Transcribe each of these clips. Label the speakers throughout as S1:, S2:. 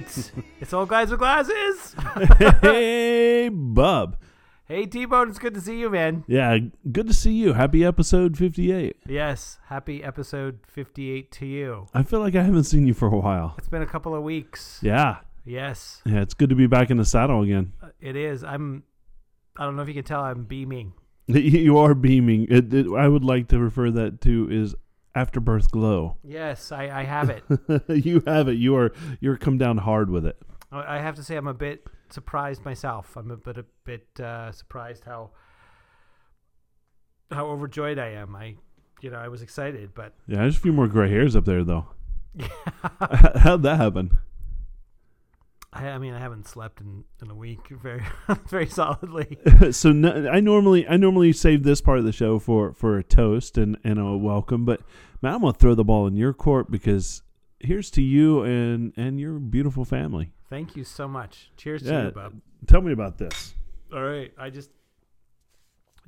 S1: right. it's old guys with glasses.
S2: hey, Bub.
S1: hey, T Bone, it's good to see you, man.
S2: Yeah, good to see you. Happy episode 58.
S1: Yes, happy episode 58 to you.
S2: I feel like I haven't seen you for a while.
S1: It's been a couple of weeks.
S2: Yeah.
S1: Yes,
S2: Yeah, it's good to be back in the saddle again.
S1: uh, it is. I'm. I don't know if you can tell. I'm beaming.
S2: You are beaming. It, it, I would like to refer that to is afterbirth glow.
S1: Yes, I, I have it.
S2: you have it. You are you're come down hard with it.
S1: I I have to say, I'm a bit surprised myself. I'm a bit a bit uh, surprised how how overjoyed I am. I, you know, I was excited, but
S2: Yeah, there's a few more gray hairs up there though. How'd that happen?
S1: I, I mean, I haven't slept in, in a week very very solidly.
S2: so no, I normally I normally save this part of the show for for a toast and and a welcome, but man, I'm gonna throw the ball in your court because here's to you and and your beautiful family.
S1: Thank you so much. Cheers to you, Bob.
S2: Tell me about this.
S1: All right, I just.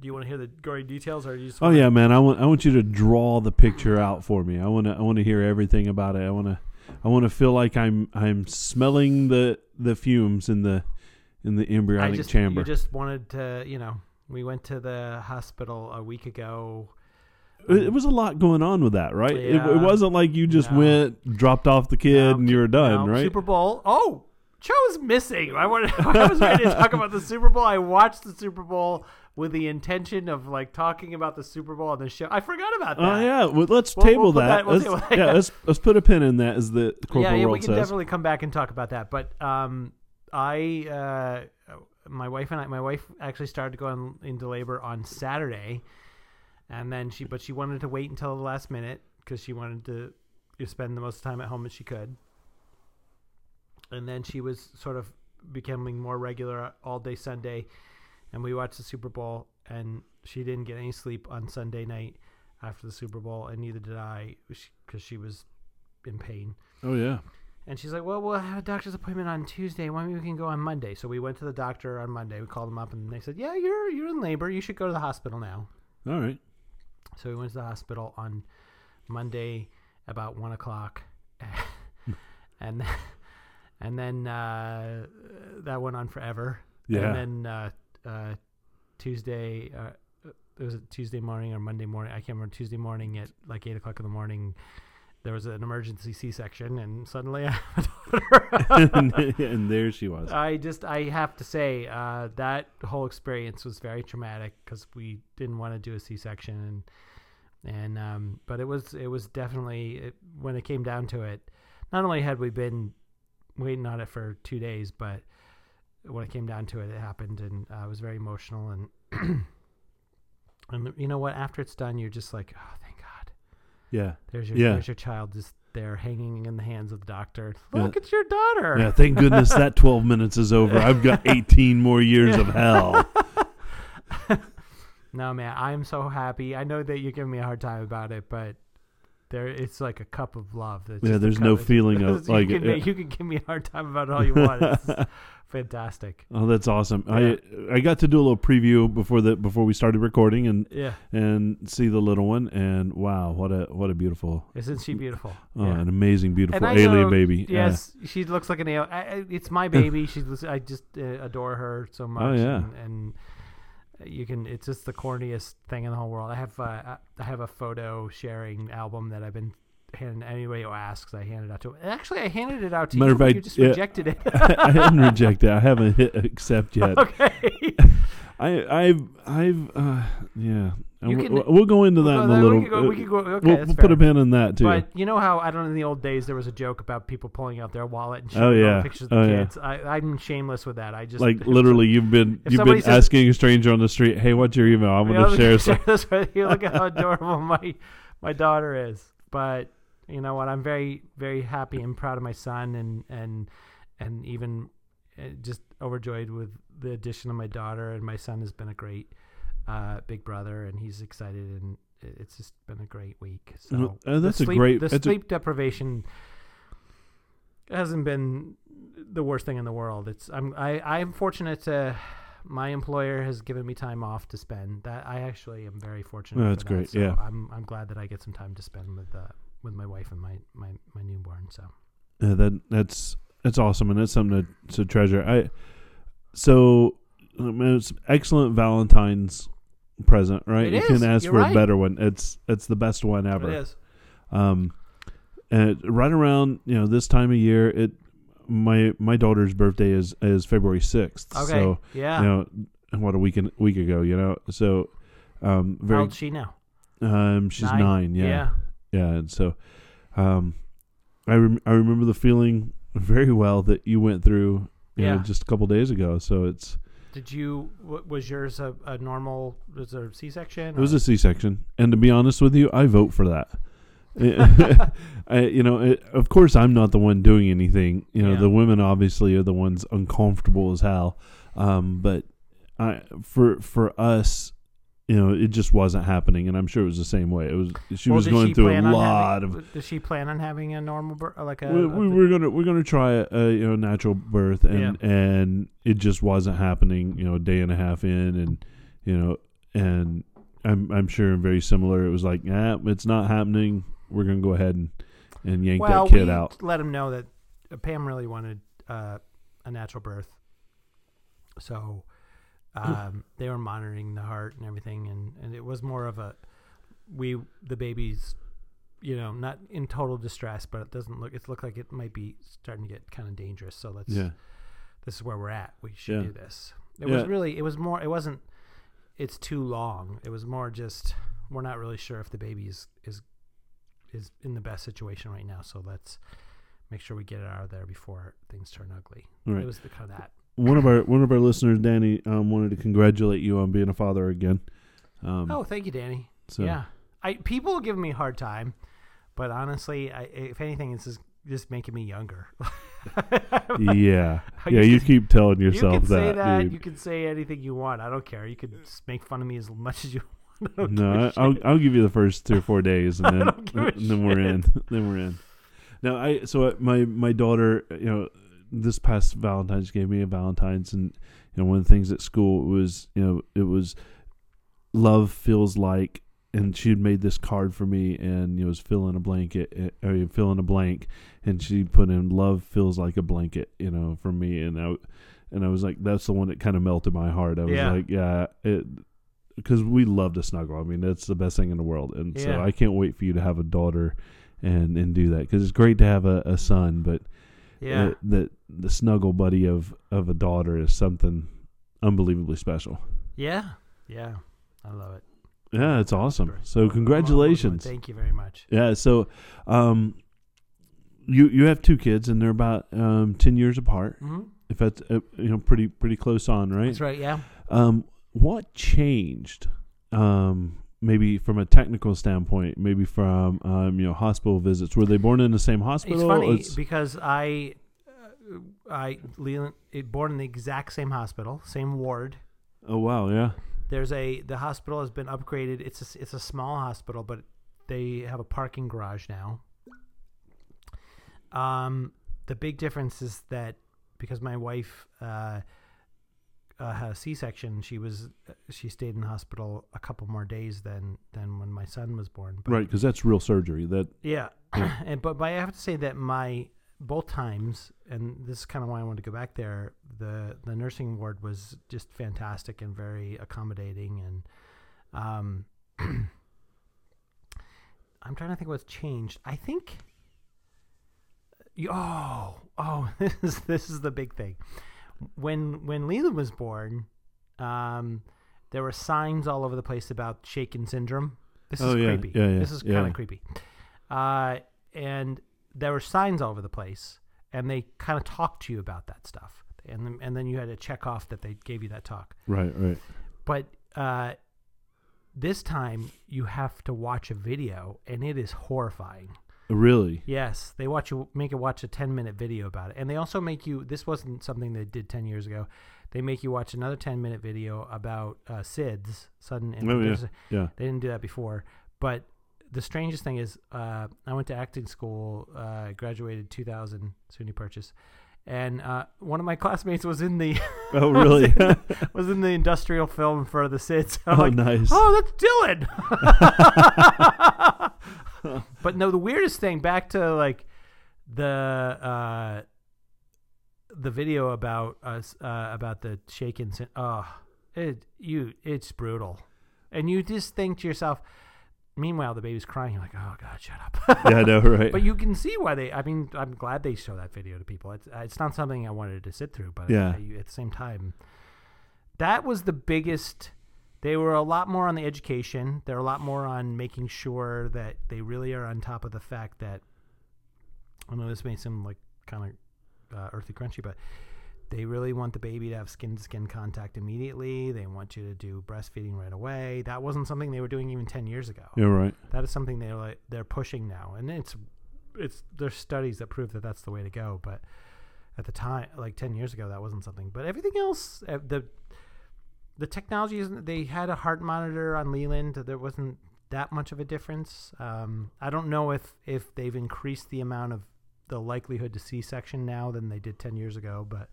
S1: Do you want to hear the gory details, or do you just?
S2: Oh yeah, man. I want I want you to draw the picture out for me. I want to I want to hear everything about it. I want to I want to feel like I'm I'm smelling the the fumes in the in the
S1: I
S2: embryonic
S1: just
S2: chamber.
S1: you just wanted to, you know, we went to the hospital a week ago.
S2: It, it was a lot going on with that, right? It,
S1: Yeah.
S2: it wasn't like you just
S1: No.
S2: went, dropped off the kid,
S1: No,
S2: and you were done,
S1: no,
S2: right?
S1: Super Bowl. Oh, Joe's missing. I wanted. I was ready to talk about the Super Bowl. I watched the Super Bowl with the intention of like talking about the Super Bowl on the show. I forgot about that.
S2: Oh yeah, well, let's
S1: We'll-
S2: table
S1: we'll
S2: that.
S1: that- we'll
S2: let's,
S1: that,
S2: yeah, let's let's put a pin in that, as the corporal
S1: yeah, yeah, we can
S2: says.
S1: definitely come back and talk about that. But um, I, uh, my wife and I, my wife actually started going into labor on Saturday, and then she, but she wanted to wait until the last minute because she wanted to spend the most time at home as she could. And then she was sort of becoming more regular all day Sunday, and we watched the Super Bowl, and she didn't get any sleep on Sunday night after the Super Bowl, and neither did I because she was in pain.
S2: oh yeah,
S1: And she's like, "Well, we'll have a doctor's appointment on Tuesday. Why don't we can go on Monday?" So we went to the doctor on Monday. We called them up, and they said, "Yeah, you're you're in labor. You should go to the hospital now."
S2: all right.
S1: So we went to the hospital on Monday about one o'clock, and and then uh, that went on forever.
S2: Yeah.
S1: And then uh, uh, Tuesday, uh, it was a Tuesday morning or Monday morning. I can't remember. Tuesday morning at like eight o'clock in the morning, there was an emergency C-section, and suddenly I have a daughter.
S2: and, there she was.
S1: I just I have to say uh, that whole experience was very traumatic because we didn't want to do a C-section and and um, but it was it was definitely it, when it came down to it. Not only had we been waiting on it for two days, but when it came down to it, it happened, and uh, I was very emotional. And and you know what? After it's done, you're just like, oh.
S2: Yeah,
S1: There's your
S2: Yeah.
S1: there's your child just there hanging in the hands of the doctor.
S2: Yeah.
S1: Look, it's your daughter.
S2: yeah. Thank goodness that twelve minutes is over. I've got eighteen more years of hell.
S1: No, man, I'm so happy. I know that you're giving me a hard time about it, but there, it's like a cup of love. That's
S2: Yeah, there's no
S1: it's-
S2: feeling of,
S1: you
S2: like,
S1: can,
S2: uh,
S1: you can give me a hard time about it all you want. It's fantastic.
S2: Oh, that's awesome.
S1: Yeah.
S2: I I got to do a little preview before the before we started recording and
S1: Yeah,
S2: and see the little one and wow, what a what a beautiful,
S1: isn't she beautiful?
S2: oh,
S1: yeah.
S2: an amazing, beautiful alien
S1: know-
S2: baby. Yeah.
S1: Yes, she looks like an alien. It's my baby. She's I just uh, adore her so much.
S2: Oh, yeah.
S1: and, and you can. It's just the corniest thing in the whole world. I have uh, I- I have a photo sharing album that I've been. handing anybody who asks, I handed out to. Actually, I handed it out to
S2: Matter
S1: you.
S2: fact,
S1: you just
S2: yeah.
S1: rejected it.
S2: I hadn't rejected. I haven't hit accept yet.
S1: okay.
S2: I I've I've uh, yeah.
S1: Can-
S2: we'll, we'll go into that in a little.
S1: We could go. We could go okay,
S2: we'll we'll put a pin in that too.
S1: But you know how I don't know in the old days there was a joke about people pulling out their wallet and
S2: Oh,
S1: showing all
S2: yeah.
S1: pictures of
S2: Oh,
S1: the
S2: yeah.
S1: kids. I, I'm shameless with that. I just
S2: like literally, you've been you've been
S1: says-
S2: asking a stranger on the street, "Hey, what's your email? I'm going to share some."
S1: this with you. Look at how adorable my my daughter is. But you know what? I'm very very happy and proud of my son, and and and even just overjoyed with the addition of my daughter. And my son has been a great uh, big brother, and he's excited, and it's just been a great week. So
S2: Uh,
S1: the
S2: that's a
S1: sleep-
S2: great-
S1: The
S2: that's a-
S1: sleep deprivation hasn't been the worst thing in the world. It's I'm I I'm fortunate to my employer has given me time off to spend. That I actually am very fortunate.
S2: Oh, that's
S1: that.
S2: great,
S1: So
S2: yeah.
S1: I'm I'm glad that I get some time to spend with uh with my wife and my my my newborn. So
S2: Yeah, that that's it's awesome, and it's something to, to treasure. I so um, it's excellent Valentine's present, right?
S1: It
S2: you
S1: is.
S2: can ask
S1: You're
S2: for
S1: right.
S2: a better one. It's it's the best one ever.
S1: It is.
S2: Um, and right around you know this time of year, it my my daughter's birthday is is February sixth.
S1: Okay.
S2: So
S1: yeah.
S2: you know what a week and, week ago, you know. So um,
S1: How
S2: very
S1: old's she now?
S2: um, she's nine. yeah,
S1: Yeah.
S2: yeah, and so, um, I rem- I remember the feeling very well that you went through, you know,
S1: Yeah.
S2: just a couple days ago. So it's
S1: Did you? Was yours a, a normal? Was a C-section?
S2: it was a C-section, and to be honest with you, I vote for that. I, you know, it, of course, I'm not the one doing anything. You know,
S1: Yeah.
S2: the women obviously are the ones uncomfortable as hell. Um, but I, for for us, you know, it just wasn't happening, and I'm sure it was the same way. It was she
S1: Well,
S2: was going
S1: she
S2: through a lot
S1: having,
S2: of
S1: Does she plan on having a normal birth, like a?
S2: we,
S1: a-
S2: we we're gonna we're gonna try a, a you know natural birth and and it just wasn't happening you know a day and a half in and you know and I'm I'm sure very similar it was like yeah it's not happening we're gonna go ahead and and yank
S1: well,
S2: that kid out
S1: let him know that uh, Pam really wanted uh, a natural birth, so um, they were monitoring the heart and everything, and, and it was more of a we the baby's you know not in total distress, but it doesn't look it looked like it might be starting to get kind of dangerous. So let's
S2: yeah
S1: this is where we're at. We should
S2: Yeah.
S1: do this. It
S2: Yeah.
S1: was really it was more it wasn't it's too long. It was more just we're not really sure if the baby is is is in the best situation right now. So let's make sure we get it out of there before things turn ugly.
S2: Right.
S1: It was the kind of that.
S2: One of our one of our listeners Danny um, wanted to congratulate you on being a father again um,
S1: Oh, thank you, Danny.
S2: so
S1: Yeah, I people give me a hard time, but honestly, I, if anything, it's just just making me younger.
S2: yeah yeah you keep telling
S1: you
S2: yourself
S1: can say
S2: that,
S1: that.
S2: dude.
S1: You can say anything you want. I don't care. You could make fun of me as much as you want. I don't give a
S2: No, I, I'll I'll give you the first three or four days, and then
S1: don't give a
S2: and then we're in. Then we're in. Now I so my my daughter, you know, this past Valentine's gave me a Valentine's, and you know one of the things at school was you know it was love feels like, and she had made this card for me, and it was fill in a blanket, uh, or fill in a blank, and she put in love feels like a blanket, you know, for me, and I. And I was like, that's the one that kind of melted my heart. I was
S1: Yeah.
S2: like, yeah, it, because we love to snuggle. I mean, that's the best thing in the world, and so I can't wait for you to have a daughter, and and do that because it's great to have a, a son, but
S1: yeah.
S2: uh, the the snuggle buddy of of a daughter is something unbelievably special.
S1: Yeah, yeah, I love it.
S2: Yeah, it's awesome. So congratulations.
S1: Thank you very much.
S2: Yeah, so um, you you have two kids, and they're about um ten years apart.
S1: hmm
S2: If that's uh, you know pretty pretty close on, right?
S1: That's right. Yeah.
S2: Um, what changed? Um, maybe from a technical standpoint, maybe from um, you know hospital visits. Were they born in the same hospital?
S1: It's funny
S2: It's-
S1: because I, uh, I Leland, it, born in the exact same hospital, same ward.
S2: oh wow, yeah,
S1: There's a the hospital has been upgraded. It's a, it's a small hospital, but they have a parking garage now. Um, the big difference is that because my wife uh, uh, had a C-section, she was she stayed in the hospital a couple more days than than when my son was born. But
S2: right, because that's real surgery. That
S1: Yeah, and but, but I have to say that my both times, and this is kind of why I wanted to go back there. The the nursing ward was just fantastic and very accommodating, and um, I'm trying to think what's changed. I think. Oh, oh, this is this is the big thing. When when Leland was born, um, there were signs all over the place about shaken syndrome. This
S2: Oh,
S1: is
S2: yeah,
S1: creepy.
S2: yeah, yeah,
S1: this is kind of creepy. Uh, and there were signs all over the place, and they kind of talked to you about that stuff, and then, and then you had to check off that they gave you that talk.
S2: right, right.
S1: But uh, this time you have to watch a video, and it is horrifying.
S2: Really?
S1: Yes, they watch you make you watch a ten minute video about it, and they also make you. This wasn't something they did ten years ago. They make you watch another ten minute video about uh, SIDS, sudden.
S2: Oh, yeah. Yeah.
S1: They didn't do that before, but the strangest thing is, uh, I went to acting school, uh, graduated 2000 SUNY Purchase, and uh, one of my classmates was in the
S2: Oh,
S1: was
S2: really?
S1: in the- was in the industrial film for the SIDS. I'm
S2: oh,
S1: like,
S2: nice.
S1: oh, that's Dylan. but no, the weirdest thing back to like the uh, the video about us uh, about the shaken. sin- Oh, it you it's brutal, and you just think to yourself. Meanwhile, the baby's crying. You're like, oh god, shut up.
S2: yeah, I know, right?
S1: But you can see why they. I mean, I'm glad they show that video to people. It's it's not something I wanted to sit through, but
S2: Yeah.
S1: I- at the same time, that was the biggest. They were a lot more on the education. They're a lot more on making sure that they really are on top of the fact that. I know this may seem like kind of uh, earthy crunchy, but they really want the baby to have skin to skin contact immediately. They want you to do breastfeeding right away. That wasn't something they were doing even ten years ago
S2: yeah, right.
S1: that is something they're like they're pushing now and it's it's there's studies that prove that that's the way to go but at the time like 10 years ago that wasn't something but everything else uh, the the technology isn't they had a heart monitor on leland there wasn't that much of a difference um, i don't know if if they've increased the amount of the likelihood to c-section now than they did 10 years ago but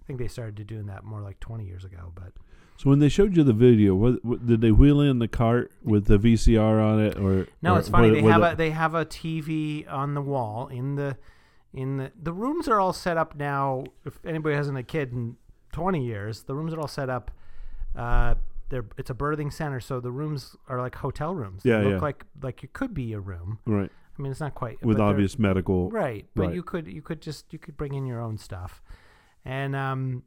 S1: i think they started doing that more like 20 years ago but
S2: So when they showed you the video, what, what did they wheel in the cart with the VCR on it, or
S1: No,
S2: or
S1: it's funny.
S2: what-
S1: They have a they have a TV on the wall in the in the the rooms are all set up now. If anybody hasn't a kid in twenty years, the rooms are all set up. Uh, they're it's a birthing center, so the rooms are like hotel rooms. They
S2: Yeah,
S1: look
S2: yeah.
S1: like like it could be a room.
S2: right
S1: I mean, it's not quite
S2: with obvious medical.
S1: right, but
S2: right.
S1: you could you could just you could bring in your own stuff, and um,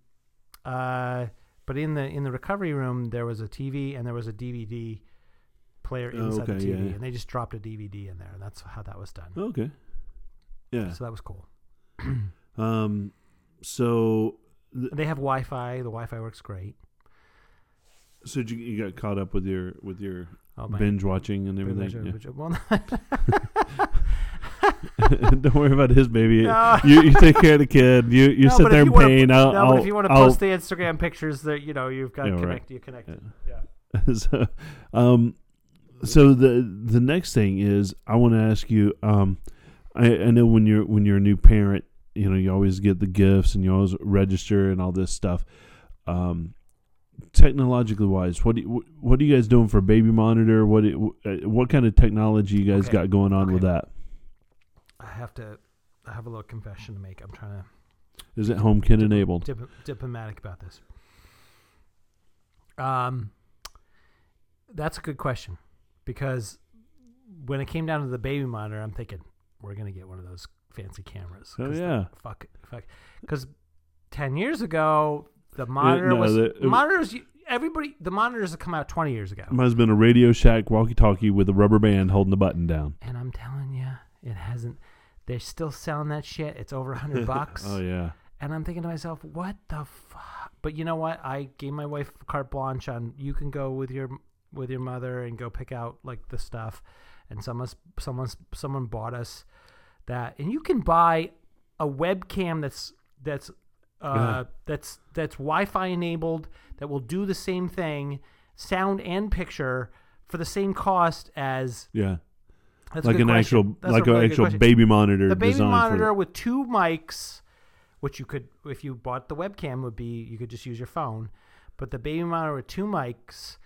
S1: uh, but in the in the recovery room there was a TV and there was a DVD player
S2: Oh,
S1: inside the TV,
S2: yeah,
S1: and they just dropped a DVD in there, and that's how that was done.
S2: Okay. Yeah.
S1: So that was cool.
S2: Um. So
S1: They have Wi-Fi. The Wi-Fi works great.
S2: So you, you got caught up with your with your
S1: Oh
S2: binge watching and everything. Yeah. Don't worry about his baby.
S1: No.
S2: You you take care of the kid. You you
S1: No,
S2: sit there in
S1: wanna-
S2: pain. I'll,
S1: no,
S2: I'll,
S1: but if you want to post the Instagram pictures, that you know you've got
S2: Yeah, right.
S1: connect, you connected. Yeah.
S2: so, um, so the the next thing is I want to ask you. Um, I, I know when you're when you're a new parent, you know you always get the gifts and you always register and all this stuff. Um, technologically wise, what do you, what are you guys doing for baby monitor? What do uh, what kind of technology you guys
S1: Okay.
S2: got going on with that?
S1: I have to. I have a little confession to make. I'm trying to
S2: Is it HomeKit enabled?
S1: dip, diplomatic about this. Um, that's a good question because when it came down to the baby monitor, I'm thinking we're gonna get one of those fancy cameras.
S2: Oh
S1: 'Cause the-
S2: yeah,
S1: fuck, fuck, because ten years ago the monitor
S2: no,
S1: was
S2: the- it-
S1: monitors. you- Everybody, the monitors have come out twenty years ago,
S2: might have been a Radio Shack walkie-talkie with a rubber band holding the button down.
S1: and I'm telling you, it hasn't. They're still selling that shit. It's over a hundred bucks.
S2: oh yeah,
S1: And I'm thinking to myself, what the fuck? But you know what? I gave my wife carte blanche on you can go with your with your mother and go pick out like the stuff. And someone someone someone bought us that, and you can buy a webcam that's that's uh,
S2: Yeah.
S1: that's that's Wi-Fi enabled that will do the same thing, sound and picture for the same cost as
S2: yeah.
S1: that's
S2: like an
S1: question.
S2: actual
S1: That's
S2: like an
S1: really
S2: actual baby monitor
S1: the baby monitor with two mics, which you could, if you bought the webcam, would be you could just use your phone. But the baby monitor with two mics,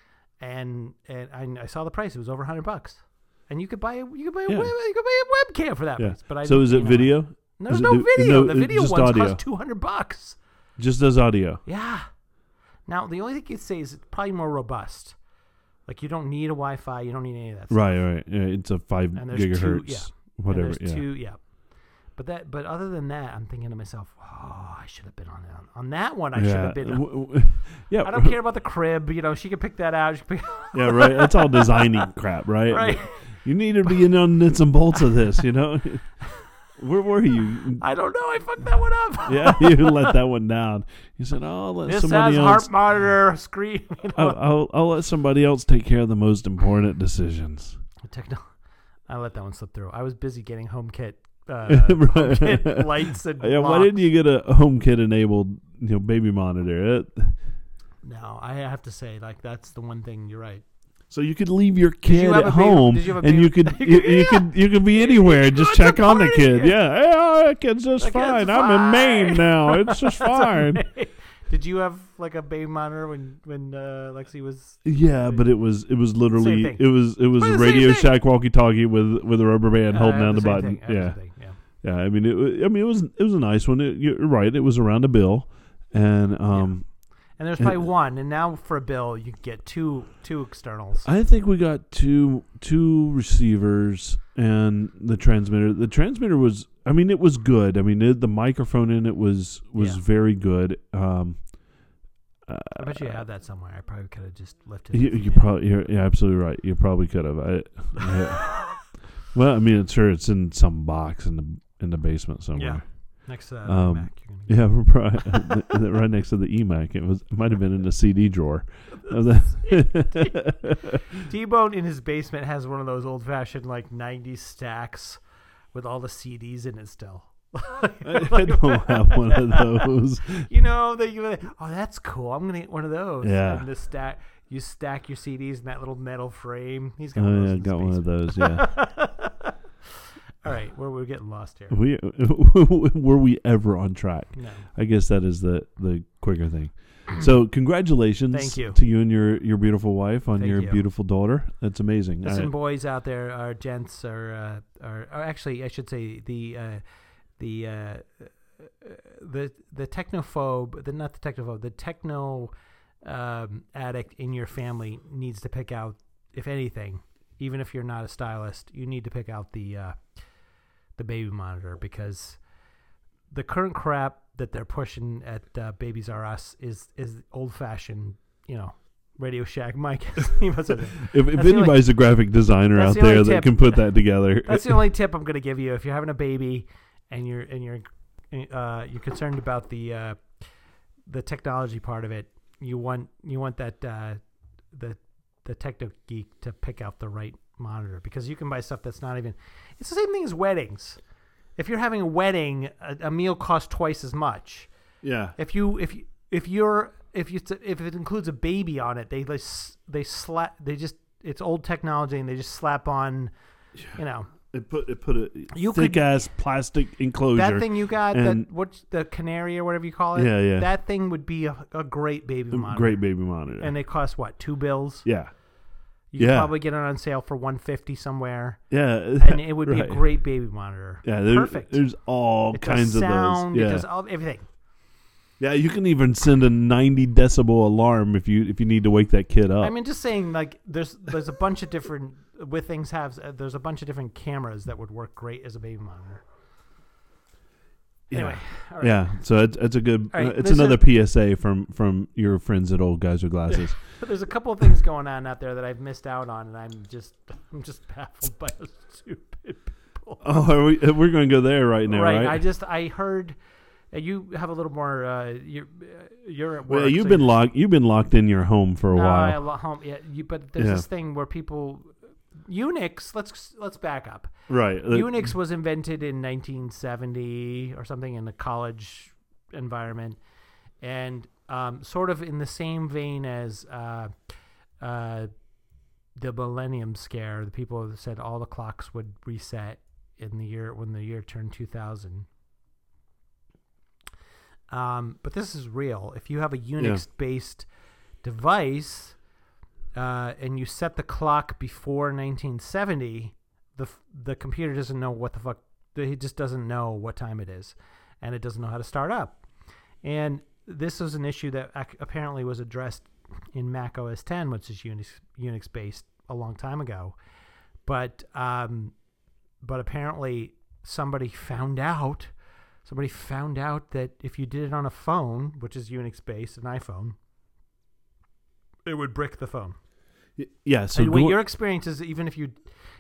S1: and and I, I saw the price; it was over hundred bucks, and you could buy a you could buy a
S2: Yeah.
S1: web, you could buy a webcam for that
S2: Yeah.
S1: price. But I
S2: So is it
S1: you know,
S2: video?
S1: There's no
S2: do-
S1: video.
S2: no,
S1: the video ones
S2: audio.
S1: cost two hundred bucks.
S2: Just does audio.
S1: Yeah. Now the only thing you'd say is it's probably more robust. Like you don't need a Wi-Fi, you don't need any of that. stuff.
S2: Right, right. Yeah, it's a five
S1: there's two-
S2: gigahertz,
S1: yeah.
S2: Whatever. Yeah.
S1: two, yeah. But that, but other than that, I'm thinking to myself, oh, I should have been on that. On that one, I should have been.
S2: W- yeah.
S1: I don't care about the crib. You know, she could pick that out. Pick,
S2: Yeah, right. That's all designing crap, right?
S1: right.
S2: You need to be in on nuts and bolts of this, you know. Where were you?
S1: I don't know. I fucked that one up.
S2: Yeah, you let that one down. You said, "Oh, let
S1: This
S2: somebody
S1: has
S2: else.
S1: heart monitor, screen. You know.
S2: I'll, I'll, I'll let somebody else take care of the most important decisions."
S1: Techno. I let that one slip through. I was busy getting HomeKit, uh,
S2: Right.
S1: HomeKit lights and
S2: Yeah, why
S1: locks.
S2: didn't you get a HomeKit enabled, you know, baby monitor? It,
S1: No, I have to say, like that's the one thing. You're right.
S2: So you could leave your kid
S1: have
S2: at home,
S1: you
S2: and you could
S1: You
S2: you,
S1: could-
S2: you
S1: yeah.
S2: could you could be anywhere and just check on the kid. Yeah, hey, oh, that kid's just
S1: The kid's
S2: fine. I'm in Maine now. It's just fine.
S1: Did you have like a baby monitor when when uh, Lexi was?
S2: Yeah, but it was it was literally it was it was a Radio. Shack walkie talkie with with a rubber band holding
S1: Uh,
S2: down the,
S1: same
S2: button. Yeah,
S1: yeah.
S2: yeah. I mean, it. I mean, it was it was a nice one. It, you're right. It was around a bill, and um,
S1: And there's probably one, and now for a bill you get two two externals.
S2: I think we got two two receivers and the transmitter. The transmitter was, I mean, it was good. I mean, it, the microphone in it was was
S1: Yeah.
S2: very good. Um, uh,
S1: I bet you have that somewhere. I probably could have just lifted.
S2: You, you
S1: you.
S2: probably, you're, you're absolutely right. You probably could have. I, I- well, I mean, it's sure it's in some box in the in the basement somewhere.
S1: Next to that
S2: Um,
S1: Mac. You're gonna
S2: Yeah, we're probably, right next to the eMac. It was it might have been in the CD drawer.
S1: T Bone in his basement has one of those old fashioned like '90s stacks with all the CDs in it still.
S2: I, I don't have one of those.
S1: You know that you. Oh, that's cool. I'm gonna get one of those.
S2: Yeah.
S1: And the stack. You stack your CDs in that little metal frame. He's got
S2: Oh
S1: one of
S2: yeah, got one of those. Yeah.
S1: All right, we're we're getting lost here.
S2: we were we ever on track?
S1: No.
S2: I guess that is the the quicker thing. So congratulations
S1: Thank you.
S2: to you and your your beautiful wife on
S1: Thank
S2: your
S1: you.
S2: beautiful daughter. That's amazing.
S1: Listen,
S2: I-
S1: boys out there, our gents are, uh, are, are actually, I should say, the uh, the uh, the the technophobe, the not the technophobe, the techno um, addict in your family needs to pick out, if anything, even if you're not a stylist, you need to pick out the uh, the baby monitor because the current crap that they're pushing at uh, Babies R Us is is old fashioned, you know. Radio Shack Mike. he must have-
S2: if if
S1: the only-
S2: anybody's a graphic designer out
S1: the
S2: there that can put that together,
S1: That's the only tip I'm going to give you. If you're having a baby and you're and you're uh, you're concerned about the uh, the technology part of it, you want you want that uh, the the techno geek to pick out the right monitor because you can buy stuff that's not even. It's the same thing as weddings. If you're having a wedding, a, a meal costs twice as much.
S2: yeah.
S1: If you if you if you're if you if it includes a baby on it, they they they slap they just it's old technology and they just slap on, you know.
S2: It put it put a
S1: You
S2: thick
S1: could-
S2: ass plastic enclosure.
S1: That thing you got,
S2: And-
S1: that what's the canary or whatever you call it?
S2: Yeah, yeah.
S1: That thing would be a, a great baby monitor.
S2: Great baby monitor.
S1: And they cost what? Two bills.
S2: yeah,
S1: You could
S2: Yeah.
S1: probably get it on sale for one fifty somewhere,
S2: yeah,
S1: and it would be a great baby monitor.
S2: Yeah, there,
S1: perfect.
S2: There's all
S1: it
S2: kinds
S1: does
S2: of
S1: sound.
S2: those. Yeah,
S1: It does all, everything.
S2: yeah. You can even send a 90 decibel alarm if you if you need to wake that kid up.
S1: I mean, just saying, like, there's there's a bunch of different with things have there's a bunch of different cameras that would work great as a baby monitor.
S2: Yeah.
S1: Anyway, all right.
S2: Yeah, so it's it's a good.
S1: Right,
S2: uh, it's another PSA from from your friends at Old Guys with Glasses.
S1: But there's a couple of things going on out there that I've missed out on, and I'm just I'm just baffled by the stupid people.
S2: oh, are we, we're going to go there right now, right?
S1: I just I heard uh, you have a little more. Uh, you're uh, you're at work.
S2: well, you've
S1: so
S2: been locked. You've been locked in your home for a
S1: no,
S2: while,
S1: lo- home. Yeah, you, but there's
S2: Yeah.
S1: this thing where people Unix. Let's let's back up.
S2: right? uh,
S1: Unix was invented in 1970 or something in a college environment, and um, sort of in the same vein as uh, uh, the Millennium Scare. The people that said all the clocks would reset in the year when the year turned 2000. Um, but this is real. If you have a Unix-based device uh, and you set the clock before 1970, the the computer doesn't know what the fuck. It just doesn't know what time it is, and it doesn't know how to start up. And this was an issue that apparently was addressed in Mac OS 10, which is Unix Unix based a long time ago. But um, but apparently somebody found out. Somebody found out that if you did it on a phone, which is Unix based, an iPhone, it would brick the phone.
S2: Yeah. So
S1: and what your experience is, even if you,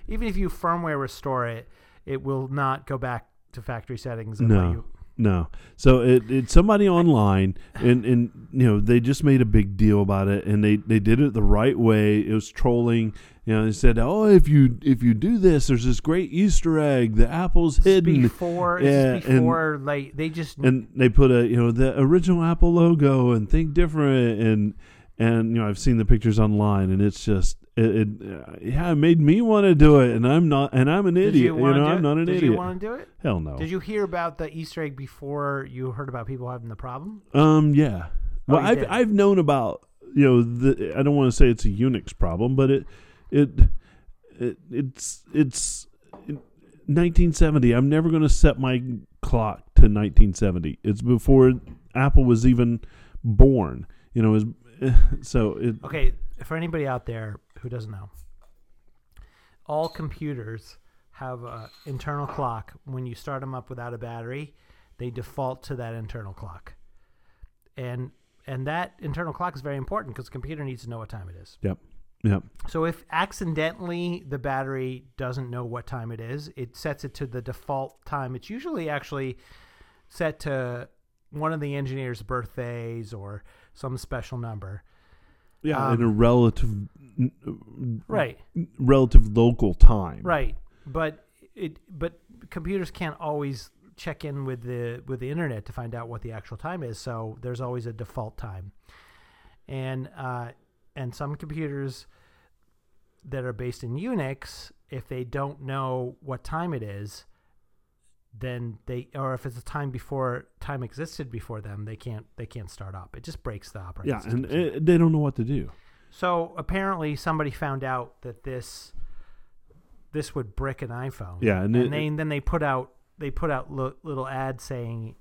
S1: even if you firmware restore it, it will not go back to factory settings.
S2: No.
S1: you-
S2: No. So it, it's somebody online and, and you know, they just made a big deal about it and they, they did it the right way. It was trolling. You know, they said, Oh, if you if you do this, there's this great Easter egg. The apple's
S1: This
S2: hidden.
S1: before,
S2: Yeah,
S1: is
S2: and-
S1: before like they just
S2: And they put a you know, the original Apple logo and think different and and you know, I've seen the pictures online and it's just it, it uh, yeah, it made me want to do it and I'm not and I'm an idiot.
S1: you,
S2: You, know, I'm
S1: it?
S2: not an
S1: Did
S2: idiot.
S1: you want to do it?
S2: Hell no.
S1: Did you hear about the Easter egg before you heard about people having the problem?
S2: Um. Yeah. Well,
S1: Oh, you
S2: I've
S1: did.
S2: I've known about you know the I don't want to say it's a Unix problem, but it it it it's it's it, 1970. I'm never going to set my clock to 1970. It's before Apple was even born. You know, is so it.
S1: Okay, for anybody out there who doesn't know, all computers have an internal clock. When you start them up without a battery, they default to that internal clock, and and that internal clock is very important because the computer needs to know what time it is.
S2: Yep. Yep.
S1: So if accidentally the battery doesn't know what time it is, it sets it to the default time. It's usually actually set to one of the engineer's birthdays or some special number.
S2: Yeah,
S1: Um,
S2: in a relative,
S1: Right.
S2: relative local time.
S1: Right. But it but computers can't always check in with the with the internet to find out what the actual time is. So there's always a default time. And uh and some computers that are based in Unix, if they don't know what time it is, then they or if it's a time before time existed before them, they can't they can't start up. It just breaks the operating
S2: Yeah,
S1: system.
S2: and it, they don't know what to do.
S1: So apparently, somebody found out that this this would brick an iPhone.
S2: Yeah, and
S1: and,
S2: it-
S1: they, then they put out they put out li- little ads saying,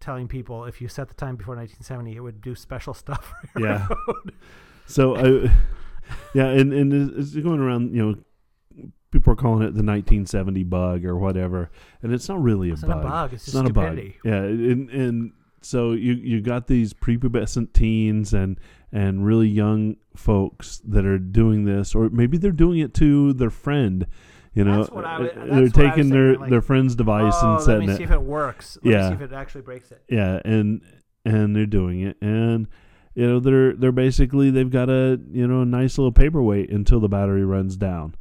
S1: telling people if you set the time before 1970, it would do special stuff. For your
S2: Yeah. So, I, yeah, and and it's going around. You know, people are calling it the 1970 bug or whatever, and it's not really a
S1: It's
S2: bug.
S1: not a bug. It's,
S2: It's
S1: just
S2: not
S1: stupidity.
S2: a bug. Yeah, and and so you you got these prepubescent teens and and really young folks that are doing this, or maybe they're doing it to their friend. You know,
S1: That's what I
S2: uh, was-
S1: that's
S2: they're
S1: what I was
S2: taking their
S1: like,
S2: their friend's device
S1: oh,
S2: and
S1: let
S2: setting
S1: me
S2: it.
S1: see if it works. Let
S2: Yeah.
S1: me see if it actually breaks it.
S2: yeah, and and they're doing it, and you know they're they're basically they've got a you know a nice little paperweight until the battery runs down.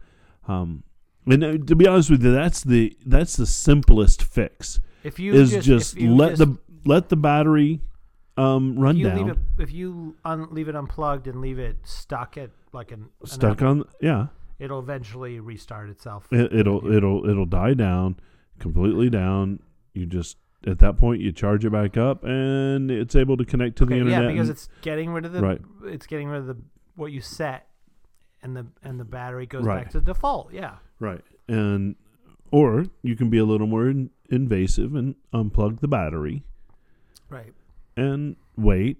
S2: Um, and uh, to be honest with you, that's the that's the simplest fix
S1: If you
S2: is
S1: just,
S2: just,
S1: you
S2: let
S1: just,
S2: the let the battery um run
S1: if you
S2: down.
S1: leave it if you un, leave it unplugged and leave it stuck at like an an
S2: stuck on yeah
S1: it'll eventually restart itself.
S2: it, it'll it'll it'll die down completely down you just at that point you charge it back up and it's able to connect to the internet
S1: yeah, because
S2: and-
S1: it's getting rid of the
S2: Right.
S1: it's getting rid of the what you set, and the and the battery goes
S2: Right.
S1: back to default. Yeah,
S2: right and or you can be a little more in, invasive and unplug the battery
S1: right.
S2: and wait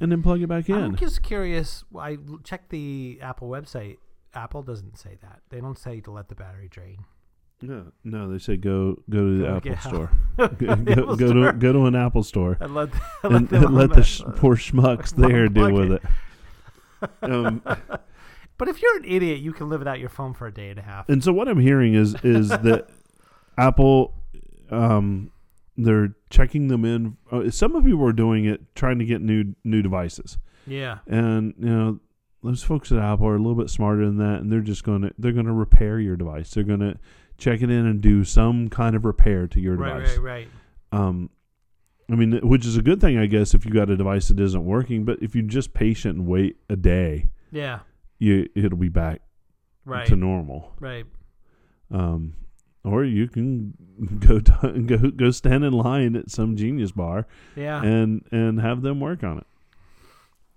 S2: and then plug it back in.
S1: I'm just curious. I checked the Apple website. Apple doesn't say that. They don't say to let the battery drain.
S2: no no they say go go to the
S1: Go
S2: apple store go,
S1: The
S2: go, go to go to an apple store
S1: And let,
S2: and,
S1: let,
S2: and let the sh- poor schmucks there deal with
S1: it.
S2: it um,
S1: But if you're an idiot, you can live without your phone for a day and a half.
S2: And so what I'm hearing is is that Apple, um, they're checking them in. Uh, some of people are doing it, trying to get new new devices,
S1: Yeah,
S2: and you know those folks at Apple are a little bit smarter than that, and they're just going to they're going to repair your device. They're going to check it in and do some kind of repair to your
S1: right,
S2: device.
S1: right, right. Right.
S2: Um, I mean, which is a good thing, I guess, if you got a device that isn't working. But if you're just patient and wait a day,
S1: Yeah,
S2: you it'll be back
S1: right,
S2: to normal.
S1: right.
S2: Um, or you can go t- go go stand in line at some genius bar
S1: Yeah,
S2: and and have them work on it.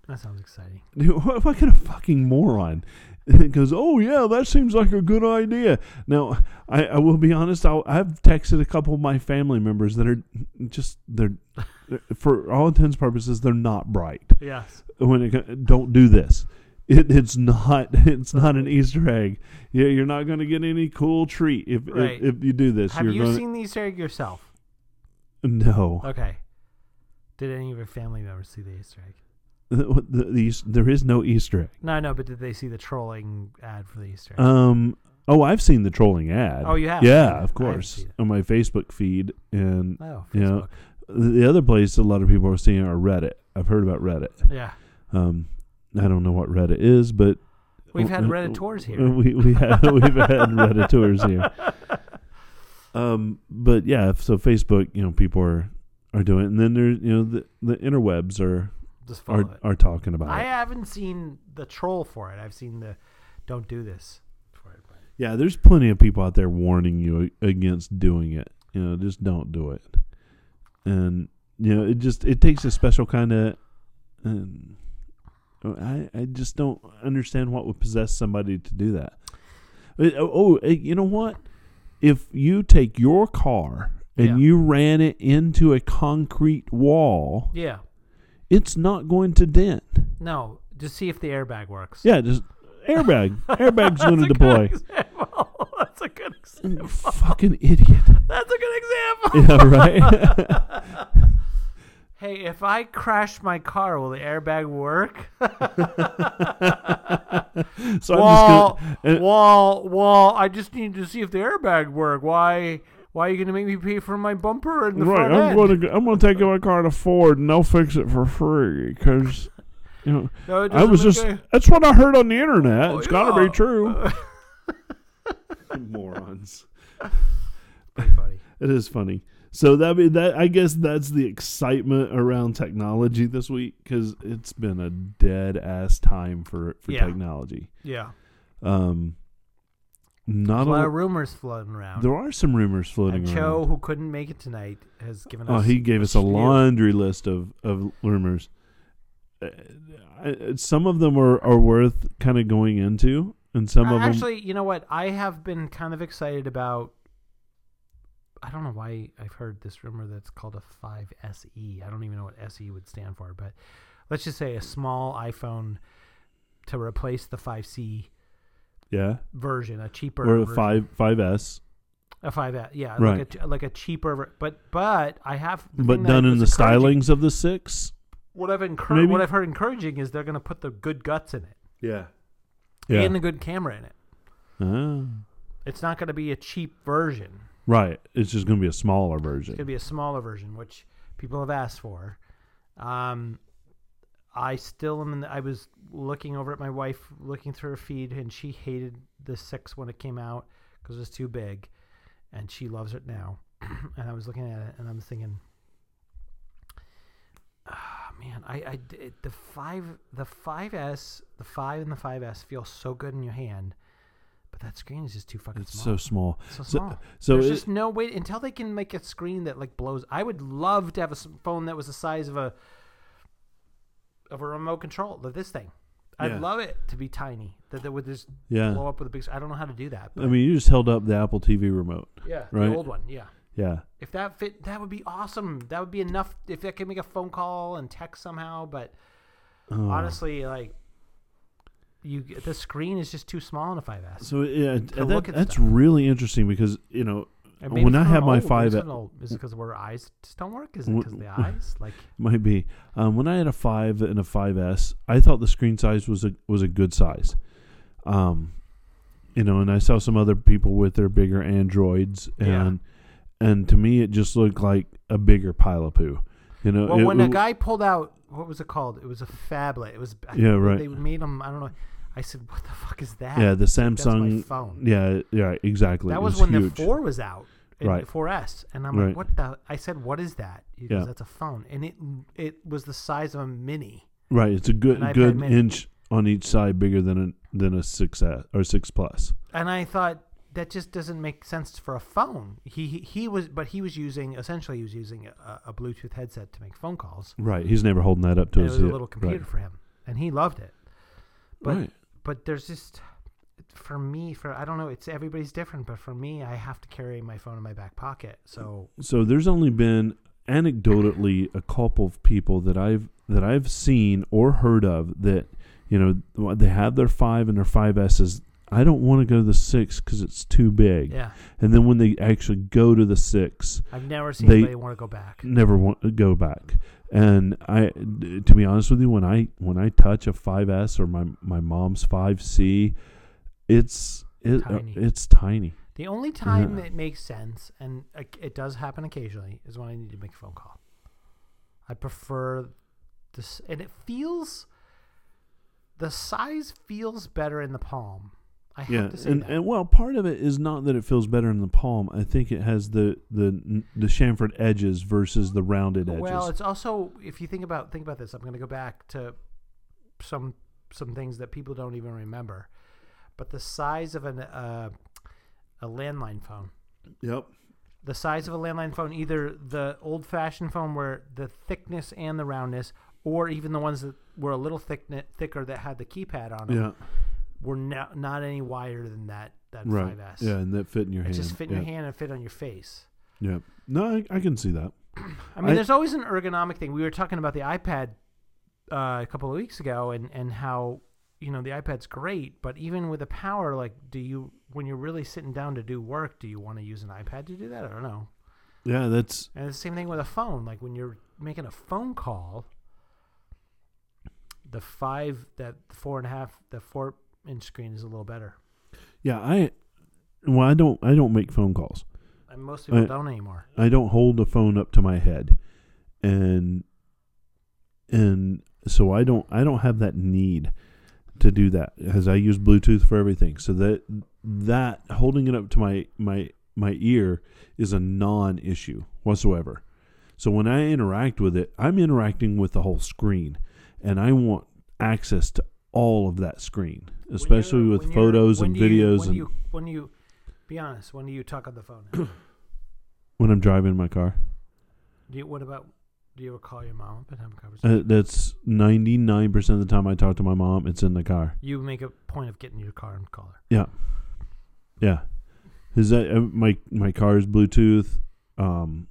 S1: that sounds exciting.
S2: Dude, what, what kind of fucking moron? Goes, oh yeah, that seems like a good idea. Now, I, I will be honest. I'll, I've texted a couple of my family members that are just they're, for all intents and purposes, they're not bright.
S1: Yes.
S2: When it don't do this, it, it's not it's not an Easter egg. Yeah, you're not going to get any cool treat if,
S1: Right.
S2: if if you do this.
S1: Have
S2: you're
S1: you
S2: gonna,
S1: seen the Easter egg yourself?
S2: No,
S1: Okay. Did any of your family members see the Easter egg?
S2: the, the, the there is no Easter egg.
S1: No, no, but did they see the trolling ad for the Easter egg?
S2: Um. Oh, I've seen the trolling ad.
S1: oh, you have?
S2: yeah, of course, on my Facebook feed, and
S1: Oh,
S2: you know, the other place a lot of people are seeing are Reddit. I've heard about Reddit.
S1: Yeah.
S2: Um, I don't know what Reddit is, but
S1: We've had
S2: uh,
S1: Reddit tours here.
S2: We we have we've had Reddit tours here. Um, but yeah, so Facebook, you know, people are are doing, it. and then there's you know the the interwebs are are
S1: it.
S2: are talking about
S1: I
S2: it.
S1: haven't seen the troll for it. I've seen the don't do this for it. But
S2: Yeah, there's plenty of people out there warning you against doing it. You know, just don't do it. And you know, it just it takes a special kind of. Um, I I just don't understand what would possess somebody to do that. Uh, Oh, oh, uh, you know what? if you take your car and
S1: Yeah.
S2: you ran it into a concrete wall,
S1: Yeah.
S2: it's not going to dent.
S1: No, just see if the airbag works.
S2: Yeah, just airbag. Airbag's going to deploy.
S1: example. That's a good.
S2: example. Fucking idiot.
S1: That's a good example.
S2: Yeah, right.
S1: Hey, if I crash my car, will the airbag work?
S2: so
S1: wall,
S2: I'm just gonna. and- eh.
S1: wall, wall. I just need to see if the airbag work. Why? Why are you gonna make me pay for my bumper and the
S2: right,
S1: front
S2: I'm
S1: end?
S2: going to I'm going to take my car to Ford and they'll fix it for free because you know
S1: No,
S2: I was just
S1: make
S2: that's what I heard on the internet.
S1: Oh,
S2: it's got to be true. Morons.
S1: Pretty funny.
S2: It is funny. So that be that I guess that's the excitement around technology this week because it's been a dead ass time for for
S1: Yeah.
S2: technology.
S1: Yeah,
S2: Um,
S1: There's
S2: not
S1: a lot
S2: a,
S1: of rumors floating around.
S2: there are some rumors floating
S1: and Cho,
S2: around.
S1: who couldn't make it tonight, has given
S2: Oh,
S1: us.
S2: he gave us a laundry list of of rumors. Uh, I- some of them are are worth kind of going into, and some
S1: Uh,
S2: of them
S1: Actually, you know what? I have been kind of excited about. I don't know why I've heard this rumor that's called a 5SE. I don't even know what SE would stand for, but let's just say a small iPhone to replace the 5C
S2: yeah,
S1: version, a cheaper
S2: or a
S1: version.
S2: five five S,
S1: a 5S, yeah,
S2: Right.
S1: like a like a cheaper, but but I have
S2: but done in the stylings of the six.
S1: What I've encour- what I've heard encouraging is they're going to put the good guts in it
S2: Yeah, yeah,
S1: and a good camera in it.
S2: Ah,
S1: It's not going to be a cheap version.
S2: Right. It's just going to be a smaller version.
S1: It's going to be a smaller version, which people have asked for. Um, I still am. In the, I was looking over at my wife, looking through her feed, and she hated the six when it came out because it was too big, and she loves it now. and I was looking at it, and I'm thinking, ah, man, I, I d- the five, the 5S, the five and the 5S feel so good in your hand, that screen is just too fucking
S2: It's
S1: small.
S2: so small.
S1: so small.
S2: so
S1: There's
S2: it-
S1: just no way until they can make a screen that like blows. I would love to have a s- phone that was the size of a of a remote control of this thing. I'd
S2: Yeah.
S1: love it to be tiny. That that would just
S2: yeah.
S1: blow up with a big. s- I don't know how to do that. But
S2: I mean, you just held up the Apple TV remote.
S1: yeah,
S2: right.
S1: the old one. Yeah,
S2: Yeah.
S1: if that fit, that would be awesome. That would be enough. If that could make a phone call and text somehow, but
S2: Oh.
S1: honestly, like you, the screen is just too small in a 5S.
S2: So yeah, that, that's
S1: stuff.
S2: really interesting because you know when I had my
S1: old,
S2: five,
S1: it's not old. is it because our eyes just don't work? Is it because the eyes? Like
S2: might be um, when I had a five and a 5S, I thought the screen size was a was a good size. Um, you know, and I saw some other people with their bigger Androids,
S1: Yeah.
S2: and and to me, it just looked like a bigger pile of poo. You know,
S1: Well,
S2: it-
S1: when a guy pulled out, what was it called? It was a phablet. It was I
S2: Yeah, right.
S1: They made them. I don't know. I said, "What the fuck is that?"
S2: yeah, the Samsung,
S1: phone.
S2: yeah, yeah, exactly.
S1: that
S2: It
S1: was, when
S2: huge.
S1: the four was out.
S2: Right.
S1: The 4S, and I'm
S2: Right.
S1: like, "What the?" I said, "What is that?" He goes,
S2: Yeah.
S1: "That's a phone," and it it was the size of a mini.
S2: Right, it's a good good
S1: mini.
S2: inch on each side, bigger than a than a six S or six plus.
S1: And I thought that just doesn't make sense for a phone. He he, he was, but he was using essentially he was using a, a Bluetooth headset to make phone calls.
S2: Right, he's never holding that up to
S1: And it
S2: his
S1: was a little computer
S2: Right.
S1: for him, and he loved it. But
S2: right.
S1: But there's just for me for I don't know it's everybody's different but for me I have to carry my phone in my back pocket so
S2: So there's only been anecdotally a couple of people that I've that I've seen or heard of that you know they have their five and their five S's. I don't want to go to the six because it's too big.
S1: yeah
S2: And then when they actually go to the six,
S1: I've never seen
S2: They-
S1: anybody want to go back
S2: never want to go back. And I, to be honest with you, when I when I touch a 5S or my my mom's 5C, it's it, uh,
S1: Tiny.
S2: it's tiny.
S1: the only time
S2: Yeah.
S1: it makes sense and uh, it does happen occasionally is when I need to make a phone call I prefer this and it feels the size feels better in the palm I have
S2: Yeah,
S1: to say
S2: and,
S1: that
S2: and well, part of it is not that it feels better in the palm. I think it has the the the chamfered edges versus the rounded edges.
S1: Well, it's also if you think about think about this. I'm going to go back to some some things that people don't even remember, but the size of an uh, a landline phone,
S2: yep.
S1: the size of a landline phone, either the old fashioned phone where the thickness and the roundness, or even the ones that were a little thick thicker that had the keypad on them,
S2: Yeah.
S1: Were not not any wider than that that
S2: right.
S1: 5S.
S2: Yeah, and that fit in your hand.
S1: It
S2: hand.
S1: just fit in
S2: yeah.
S1: your hand and fit on your face.
S2: Yeah. No, I, I can see that.
S1: I mean,
S2: I-
S1: there's always an ergonomic thing. We were talking about the iPad uh, a couple of weeks ago, and and how you know the iPad's great, but even with the power, like, do you when you're really sitting down to do work, do you want to use an iPad to do that? I don't know.
S2: Yeah, that's
S1: And the same thing with a phone. Like when you're making a phone call, the five, that four and a half, the four inch screen is a little better.
S2: yeah. I well, I don't I don't make phone calls.
S1: And most people
S2: I-
S1: don't anymore.
S2: I don't hold the phone up to my head, and and so I don't I don't have that need to do that because I use Bluetooth for everything. So that that holding it up to my my my ear is a non-issue whatsoever. So when I interact with it, I'm interacting with the whole screen, and I want access to all of that screen, especially with photos and videos
S1: when
S2: and
S1: you, when you, be honest, when do you talk on the phone?
S2: when I'm driving my car.
S1: do you, what about? Do you ever call your mom up and have a conversation?
S2: Uh, that's 99% of the time I talk to my mom, it's in the car.
S1: you make a point of getting in your car and call her.
S2: Yeah. Yeah. Is that uh, my my car is Bluetooth? Um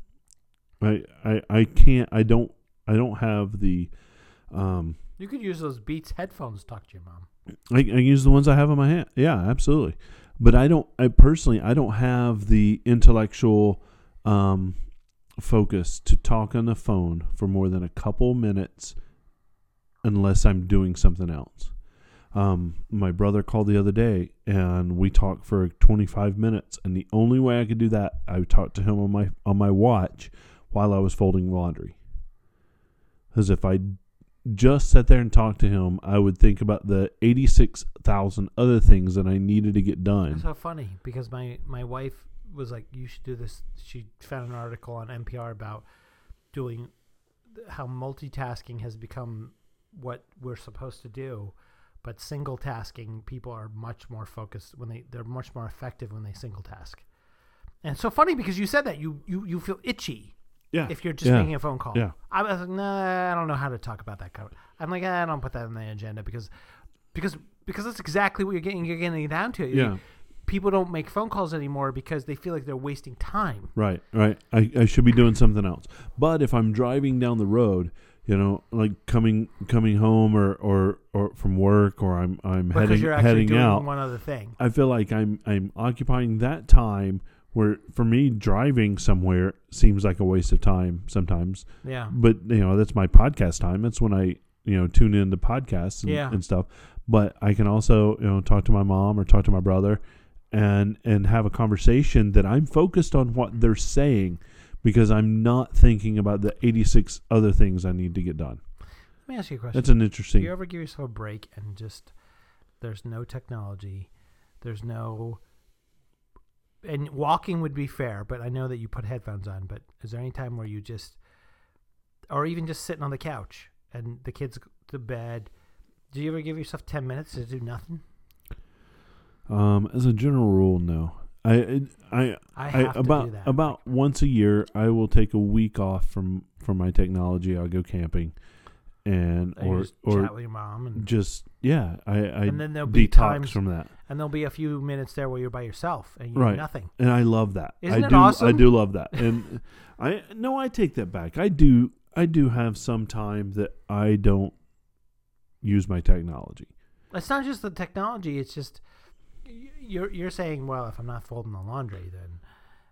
S2: I I I can't I don't I don't have the um
S1: You could use those Beats headphones to talk to your mom.
S2: I, I use the ones I have in my hand. Yeah, absolutely. But I don't. I personally, I don't have the intellectual um, focus to talk on the phone for more than a couple minutes, unless I'm doing something else. Um, my brother called the other day, and we talked for 25 minutes. And the only way I could do that, I talked to him on my on my watch while I was folding laundry. Because if I just sat there and talked to him, I would think about the 86,000 other things that I needed to get done.
S1: so funny because my my wife was like, "You should do this." She found an article on NPR about doing how multitasking has become what we're supposed to do, but single tasking people are much more focused when they they're much more effective when they single task. And it's so funny because you said that you you you feel itchy
S2: Yeah.
S1: if you're just
S2: yeah.
S1: making a phone call.
S2: Yeah.
S1: I was like, nah, I don't know how to talk about that. I'm like, "Ah, I don't put that on the agenda because, because, because that's exactly what you're getting. You're getting down to.
S2: Yeah.
S1: People don't make phone calls anymore because they feel like they're wasting time.
S2: Right, right. I, I should be doing something else. But if I'm driving down the road, you know, like coming coming home or, or, or from work or I'm I'm
S1: Because
S2: heading heading
S1: doing
S2: out,
S1: one other thing.
S2: I feel like I'm I'm occupying that time where for me driving somewhere seems like a waste of time sometimes.
S1: Yeah.
S2: But you know, that's my podcast time. That's when I, you know, tune into podcasts and,
S1: Yeah.
S2: and stuff. But I can also, you know, talk to my mom or talk to my brother and and have a conversation that I'm focused on what they're saying because I'm not thinking about the 86 other things I need to get done.
S1: Let me ask you a question.
S2: That's an interesting.
S1: Do you ever give yourself a break and just there's no technology, there's no and walking would be fair, but I know that you put headphones on, but is there any time where you just or even just sitting on the couch and the kids to bed, do you ever give yourself 10 minutes to do nothing?
S2: Um, as a general rule, no. I I
S1: I
S2: I,
S1: to
S2: about
S1: do that.
S2: about once a year I will take a week off from from my technology. I'll go camping, and or
S1: just
S2: or
S1: chat with your mom and
S2: just yeah, I I
S1: And then there'll be
S2: detox
S1: times-
S2: from that,
S1: and there'll be a few minutes there where you're by yourself and you do nothing.
S2: and I love that.
S1: Isn't
S2: I
S1: it
S2: do, I do love that, and I no, I take that back. I do I do have some time that I don't use my technology.
S1: It's not just the technology. It's just you're you're saying, well, if I'm not folding the laundry, then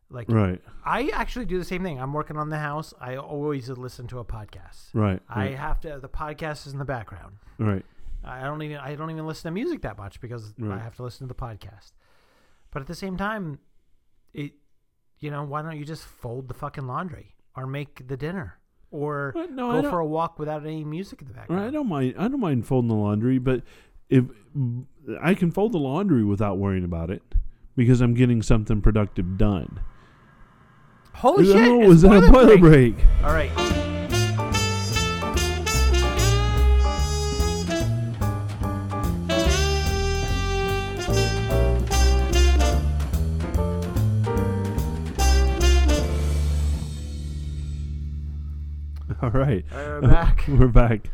S1: like
S2: Right,
S1: I actually do the same thing. I'm working on the house. I always listen to a podcast.
S2: right,
S1: I
S2: right,
S1: have to. The podcast is in the background.
S2: right.
S1: I don't even. I don't even listen to music that much because I have to listen to the podcast. But at the same time, it, you know, why don't you just fold the fucking laundry or make the dinner or
S2: Right, no,
S1: go for a walk without any music in the background?
S2: I don't mind. I don't mind folding the laundry, but if I can fold the laundry without worrying about it because I'm getting something productive done.
S1: Holy shit!
S2: oh, was that a boiler break?
S1: All right.
S2: All right,
S1: All right, we're back.
S2: We're back.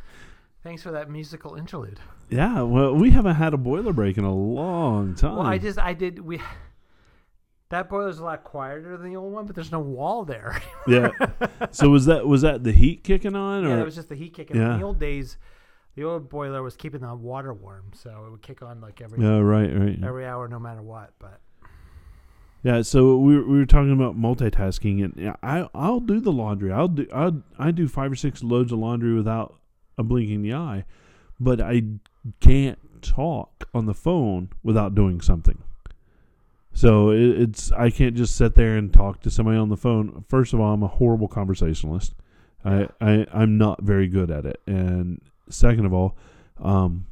S1: Thanks for that musical interlude.
S2: Yeah, well, we haven't had a boiler break in a long time.
S1: Well, I just I did we. That boiler's a lot quieter than the old one, but there's no wall there.
S2: yeah. So was that was that the heat kicking on, or
S1: yeah, it was just the heat kicking.
S2: Yeah.
S1: In the old days, the old boiler was keeping the water warm, so it would kick on like every
S2: yeah, right, right.
S1: every hour, no matter what. But
S2: Yeah, so we were, we were talking about multitasking, and I I'll do the laundry. I'll do I I do five or six loads of laundry without a blink in the eye, but I can't talk on the phone without doing something. So it, it's I can't just sit there and talk to somebody on the phone. First of all, I'm a horrible conversationalist. I, I I'm not very good at it, and second of all, um,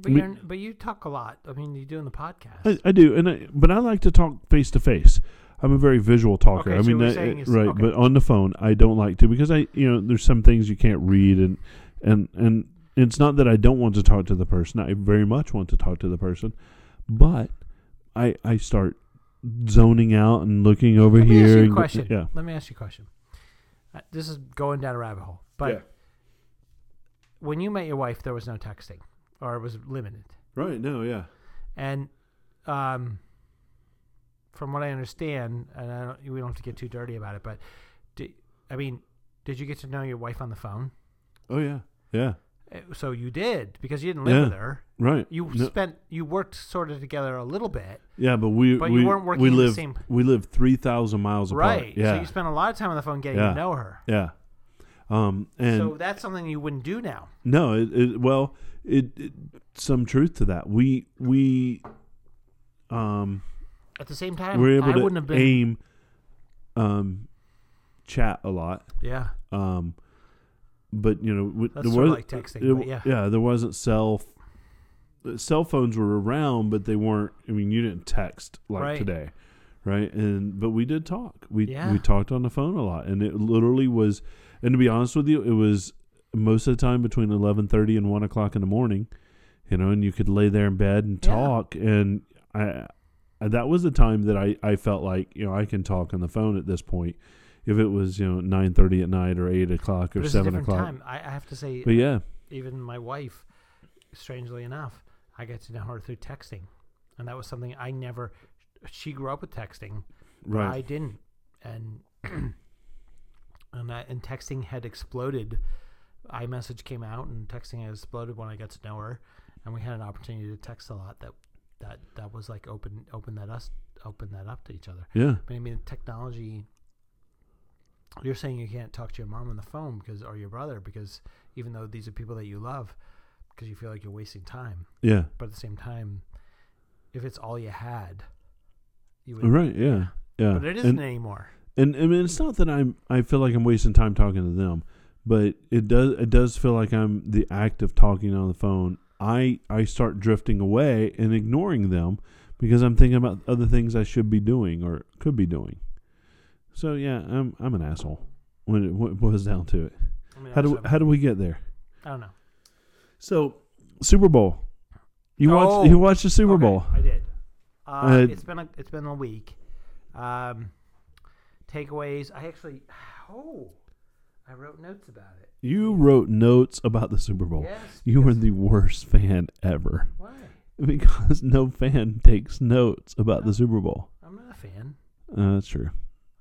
S1: but but you talk a lot. I mean, you're doing the podcast.
S2: I, I do, and I, but I like to talk face to face. I'm a very visual talker.
S1: Okay,
S2: I
S1: so
S2: mean,
S1: you're
S2: I-
S1: is-
S2: right,
S1: okay.
S2: but on the phone, I don't like to because I, you know, there's some things you can't read, and and and it's not that I don't want to talk to the person. I very much want to talk to the person, but I I start zoning out and looking over
S1: Let me
S2: here.
S1: ask you a
S2: and go-
S1: question.
S2: yeah,
S1: Let me ask you a question. Uh, This is going down a rabbit hole, but
S2: Yeah.
S1: when you met your wife, there was no texting, or it was limited.
S2: right. No, yeah,
S1: And um, from what I understand, and I don't, we don't have to get too dirty about it, but di I mean, did you get to know your wife on the phone?
S2: oh yeah, yeah,
S1: So you did because you didn't live
S2: Yeah.
S1: with her.
S2: right.
S1: You
S2: No,
S1: spent you worked sort of together a little bit,
S2: yeah, but we
S1: but
S2: we
S1: you weren't working
S2: we
S1: in the
S2: live
S1: same
S2: we live three thousand miles apart.
S1: right.
S2: Yeah,
S1: So you spent a lot of time on the phone getting
S2: Yeah.
S1: to know her.
S2: yeah. Um, and
S1: so that's something you wouldn't do now.
S2: No, it, it well, it, it some truth to that. We we um
S1: At the same time,
S2: we're able
S1: I
S2: to
S1: wouldn't have been.
S2: aim um chat a lot.
S1: Yeah,
S2: Um but you know,
S1: that's
S2: there was
S1: like texting.
S2: it-
S1: but yeah,
S2: there wasn't cell cell phones were around, but they weren't I mean, you didn't text like
S1: Right.
S2: today. Right? And but we did talk. We
S1: Yeah.
S2: we talked on the phone a lot and it literally was and to be honest with you, it was most of the time between eleven thirty and one o'clock in the morning, you know, and you could lay there in bed and
S1: Yeah.
S2: talk. And I, I, that was the time that I, I felt like you know I can talk on the phone at this point. If it was you know nine thirty at night or eight o'clock or seven o'clock,
S1: time. I, I have to say,
S2: but yeah,
S1: even my wife, strangely enough, I get to know her through texting, and that was something I never. She grew up with texting,
S2: right,
S1: I didn't, and and I, and texting had exploded. iMessage came out, and texting had exploded when I got to know her, and we had an opportunity to text a lot. That that that was like open open that us open that up to each other.
S2: yeah,
S1: But I mean, technology. You're saying you can't talk to your mom on the phone because, or your brother, because even though these are people that you love, because you feel like you're wasting time.
S2: yeah,
S1: But at the same time, if it's all you had, you would.
S2: right, yeah, yeah.
S1: But it isn't
S2: and,
S1: anymore.
S2: and I mean, it's not that I'm I feel like I'm wasting time talking to them, but it does it does feel like I'm the act of talking on the phone. I I start drifting away and ignoring them because I'm thinking about other things I should be doing or could be doing. So yeah, I'm I'm an asshole when it, when it boils down to it.
S1: I mean,
S2: How do
S1: that's
S2: how do we get there?
S1: I don't know.
S2: So Super Bowl, you
S1: Oh,
S2: watched you watched the Super
S1: Okay,
S2: Bowl.
S1: I did. Uh,
S2: Uh,
S1: it's been a it's been a week. Um, takeaways. I actually. Oh, I wrote notes about it.
S2: You wrote notes about the Super Bowl.
S1: Yes.
S2: You were the worst fan ever
S1: Why?
S2: because no fan takes notes about the Super Bowl.
S1: I'm not a fan.
S2: Uh, that's true.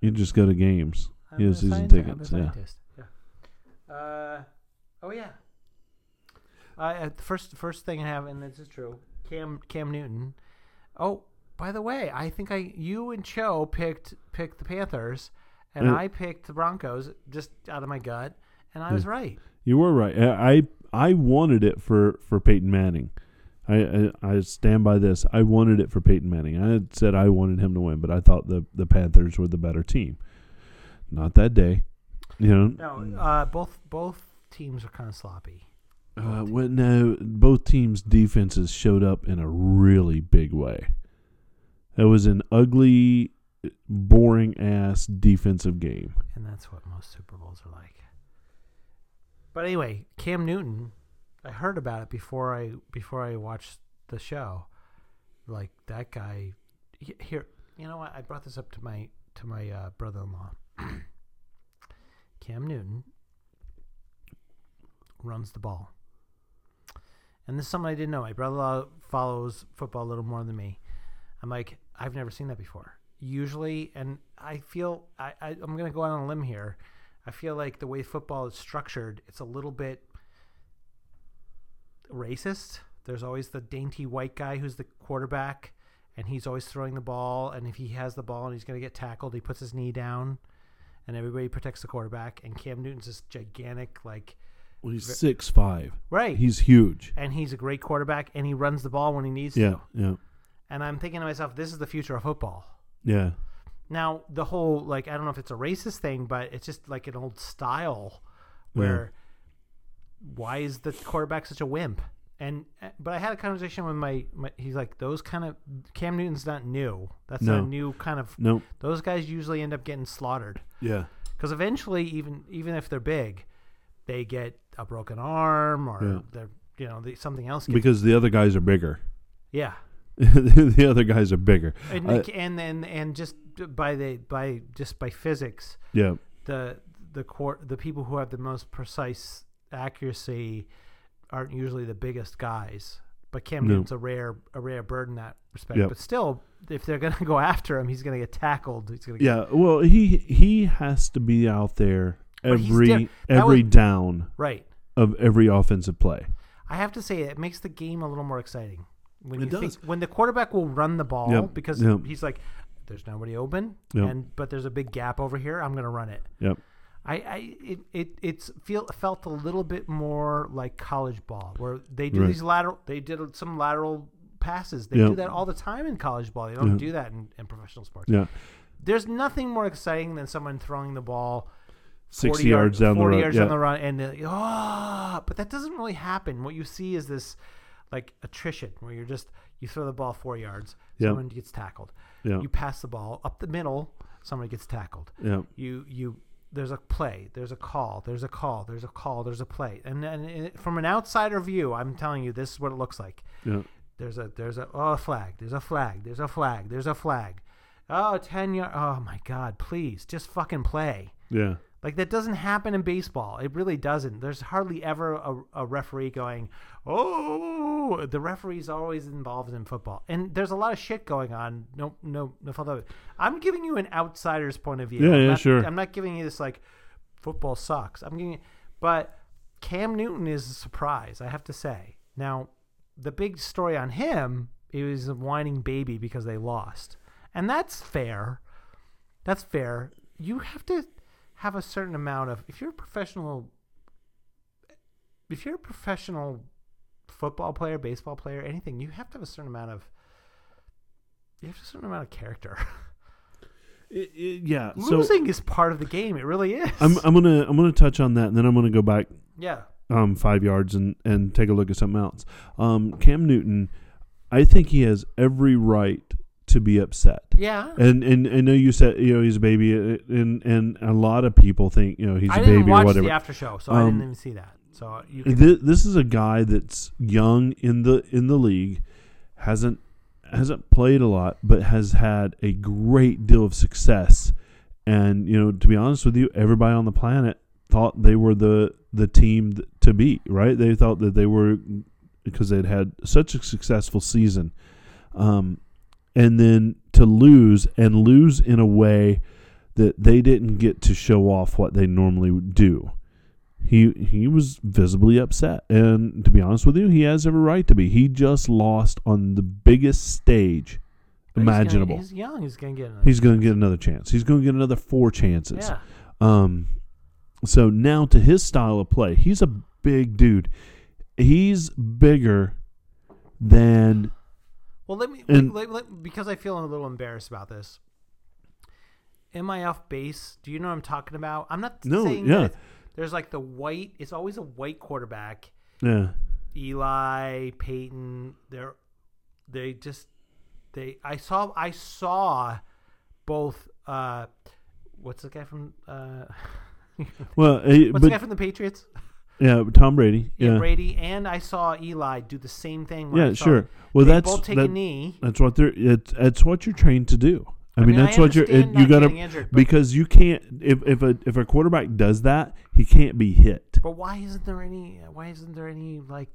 S2: You just go to games.
S1: I'm
S2: Yeah, season tickets, yeah.
S1: Yeah. Uh, oh yeah. Uh, the first first thing I have, and this is true. Cam Cam Newton. Oh, by the way, I think I you and Joe picked picked the Panthers, and
S2: Uh,
S1: I picked the Broncos just out of my gut, and I was right.
S2: You were right. I I, I wanted it for, for Peyton Manning. I, I I stand by this. I wanted it for Peyton Manning. I had said I wanted him to win, but I thought the, the Panthers were the better team. Not that day. You know.
S1: No, uh, both both teams are kind of sloppy.
S2: Uh, well, no, both teams' defenses showed up in a really big way. It was an ugly, boring ass defensive game.
S1: And that's what most Super Bowls are like. But anyway, Cam Newton, I heard about it before I before I watched the show. Like that guy here, you know what? I brought this up to my to my uh, brother-in-law. Cam Newton runs the ball. and this is something I didn't know. My brother in law follows football a little more than me. I'm like, I've never seen that before. Usually, and I feel I, I I'm gonna go out on a limb here. I feel like the way football is structured, it's a little bit racist. There's always the dainty white guy who's the quarterback, and he's always throwing the ball. And if he has the ball and he's going to get tackled, he puts his knee down, and everybody protects the quarterback. And Cam Newton's this gigantic, like,
S2: Well, he's six five.
S1: right.
S2: He's huge.
S1: and he's a great quarterback, and he runs the ball when he needs
S2: Yeah,
S1: to.
S2: yeah,
S1: And I'm thinking to myself, this is the future of football.
S2: yeah.
S1: Now, the whole like I don't know if it's a racist thing, but it's just like an old style where why is the quarterback such a wimp? And uh, but I had a conversation with my, my he's like those kind of Cam Newton's not new. That's not
S2: No.
S1: a new kind of
S2: No,
S1: those guys usually end up getting slaughtered
S2: yeah,
S1: because eventually even even if they're big, they get a broken arm or
S2: Yeah.
S1: they're you know they, something else. Gets,
S2: because the other guys are bigger.
S1: yeah,
S2: the other guys are bigger.
S1: and
S2: I-
S1: and and and just by the by just by physics,
S2: Yeah,
S1: the the court the people who have the most precise accuracy aren't usually the biggest guys. But Cam
S2: No.
S1: Newton's a rare a rare bird in that respect.
S2: Yep.
S1: But still, if they're gonna go after him, he's gonna get tackled. He's gonna get,
S2: yeah. Well, he he has to be out there every every
S1: was-
S2: down
S1: right.
S2: of every offensive play.
S1: I have to say it makes the game a little more exciting. When
S2: It
S1: you think- when the quarterback will run the ball
S2: Yep,
S1: because
S2: yep.
S1: he's like, "There's nobody open, and but there's a big gap over here. I'm gonna run it."
S2: Yep.
S1: I, I it, it it's feel felt a little bit more like college ball where they do
S2: Right.
S1: these lateral they did some lateral passes. They
S2: Yeah.
S1: do that all the time in college ball. They don't
S2: Yeah.
S1: do that in, in professional sports.
S2: Yeah,
S1: There's nothing more exciting than someone throwing the ball 40
S2: sixty yards down the
S1: 40
S2: road.
S1: yards
S2: yeah.
S1: down the run and uh, oh, but that doesn't really happen. What you see is this like attrition where you're just you throw the ball 4 yards, someone gets tackled. You pass the ball up the middle, somebody gets tackled
S2: yeah,
S1: you you there's a play there's a call there's a call there's a call there's a play. And then it- from an outsider view i'm telling you this is what it looks like.
S2: Yeah,
S1: there's a there's a oh a flag there's a flag there's a flag there's a flag. Oh 10 yard oh my god please just fucking play.
S2: Yeah.
S1: Like that doesn't happen in baseball. It really doesn't. There's hardly ever a, a referee going oh the referee's always involved in football. And there's a lot of shit going on. No no no fault of it. i'm giving you an outsider's point of view.
S2: Yeah,
S1: I'm
S2: yeah,
S1: not,
S2: sure.
S1: i'm not giving you this like football sucks. I'm giving you but cam newton is a surprise i have to say. Now the big story on him is a whining baby because they lost. And that's fair. That's fair. You have to have a certain amount of if you're a professional if you're a professional football player baseball player anything you have to have a certain amount of you have to a certain amount of character
S2: It- it- yeah. So
S1: losing is part of the game it really is
S2: I'm I'm gonna I'm gonna touch on that, and then I'm gonna go back
S1: yeah
S2: um, five yards and, and take a look at something else. Um, Cam Newton, I think he has every right to be upset.
S1: yeah
S2: And and I know you said you know he's a baby, uh, and and a lot of people think you know he's
S1: i
S2: a baby or whatever.
S1: the after show so i
S2: Um,
S1: didn't even see that so can,
S2: Th- This is a guy that's young in the in the league, hasn't hasn't played a lot, but has had a great deal of success. And you know, to be honest with you, everybody on the planet thought they were the the team to beat. Right? They thought that they were because they'd had such a successful season, um, and then to lose and lose in a way that they didn't get to show off what they normally do. He he was visibly upset and to be honest with you he has every right to be. He just lost on the biggest stage
S1: but he's gonna-
S2: imaginable.
S1: he's young he's gonna get
S2: he's going to get another chance. He's going to get another four chances.
S1: Yeah.
S2: Um so now to his style of play he's a big dude. He's bigger than
S1: Well, let me
S2: And-
S1: let- let- because I feel a little embarrassed about this. Am I off base? Do you know what I'm talking about? I'm not
S2: No,
S1: saying
S2: yeah.
S1: that there's like the white. It's always a white quarterback.
S2: yeah
S1: Eli Peyton. They're they just they. I saw I saw both. uh What's the guy from? uh
S2: well eh,
S1: What's the guy from the Patriots?
S2: yeah tom brady
S1: Yeah,
S2: yeah
S1: Brady. And I saw Eli do the same thing. I
S2: yeah sure well
S1: they
S2: that's
S1: both take
S2: that-
S1: a knee.
S2: That's what they're. It's, it's what you're trained to do. I, mean, that's what you're. It, you got to
S1: getting injured, but-
S2: because you can't. If if a if a quarterback does that, he can't be hit.
S1: But why isn't there any? Why isn't there any like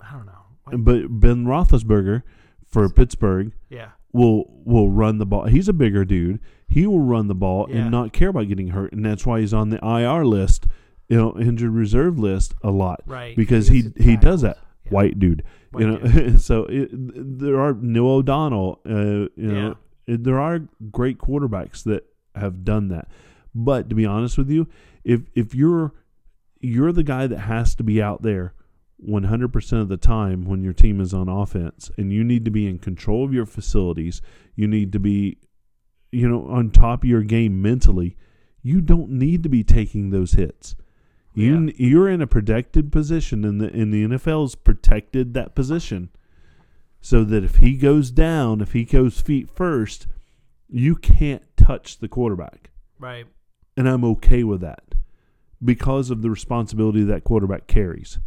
S1: I don't know. What-
S2: But Ben Roethlisberger for Pittsburgh
S1: yeah,
S2: will will run the ball. He's a bigger dude. He will run the ball
S1: Yeah.
S2: and not care about getting hurt, and that's why he's on the IR list, you know, injured reserve list a lot
S1: right.
S2: because he
S1: gets
S2: he does that.
S1: Yeah.
S2: White dude,
S1: White
S2: you know.
S1: dude.
S2: so it, there are Neil O'Donnell. Uh, you know, there are great quarterbacks that have done that. But to be honest with you, if if you're you're the guy that has to be out there 100% of the time when your team is on offense and you need to be in control of your facilities, you need to be you know on top of your game mentally, you don't need to be taking those hits. You
S1: Yeah.
S2: you're in a protected position and the in the NFL's protected that position so that if he goes down, if he goes feet first, you can't touch the quarterback.
S1: Right.
S2: And I'm okay with that because of the responsibility that quarterback carries.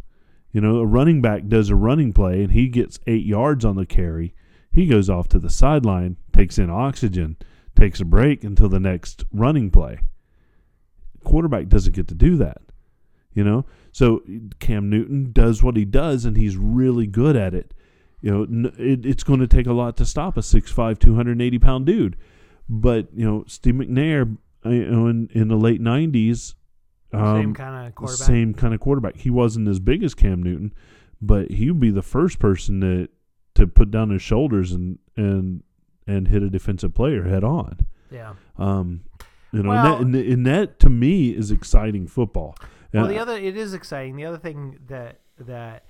S2: You know, a running back does a running play and he gets eight yards on the carry. He goes off to the sideline, takes in oxygen, takes a break until the next running play. Quarterback doesn't get to do that. You know, so Cam Newton does what he does and he's really good at it. You know, it, it's going to take a lot to stop a 6'5", 280 pound dude. But you know, Steve McNair, uh, you know, in, in the late nineties, um,
S1: Same kind of quarterback.
S2: same kind of quarterback. He wasn't as big as Cam Newton, but he would be the first person to to put down his shoulders and and and hit a defensive player head on.
S1: Yeah.
S2: Um, you know,
S1: Well-
S2: and, that, and, and that to me is exciting football.
S1: Well,
S2: Uh,
S1: the other it is exciting. The other thing that that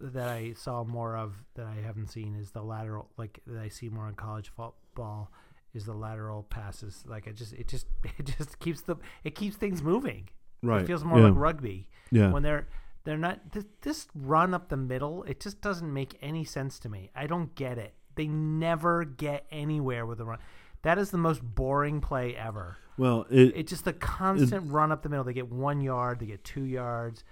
S1: that I saw more of that I haven't seen is the lateral. Like that I see more in college football is the lateral passes. Like it just it just it just keeps the it keeps things moving.
S2: right,
S1: It feels more
S2: yeah,
S1: like rugby
S2: yeah.
S1: when they're they're not this, this run up the middle. It just doesn't make any sense to me. I don't get it. They never get anywhere with the run. That is the most boring play ever.
S2: well, it,
S1: It's just the constant run up the middle. They get one yard, they get two yards.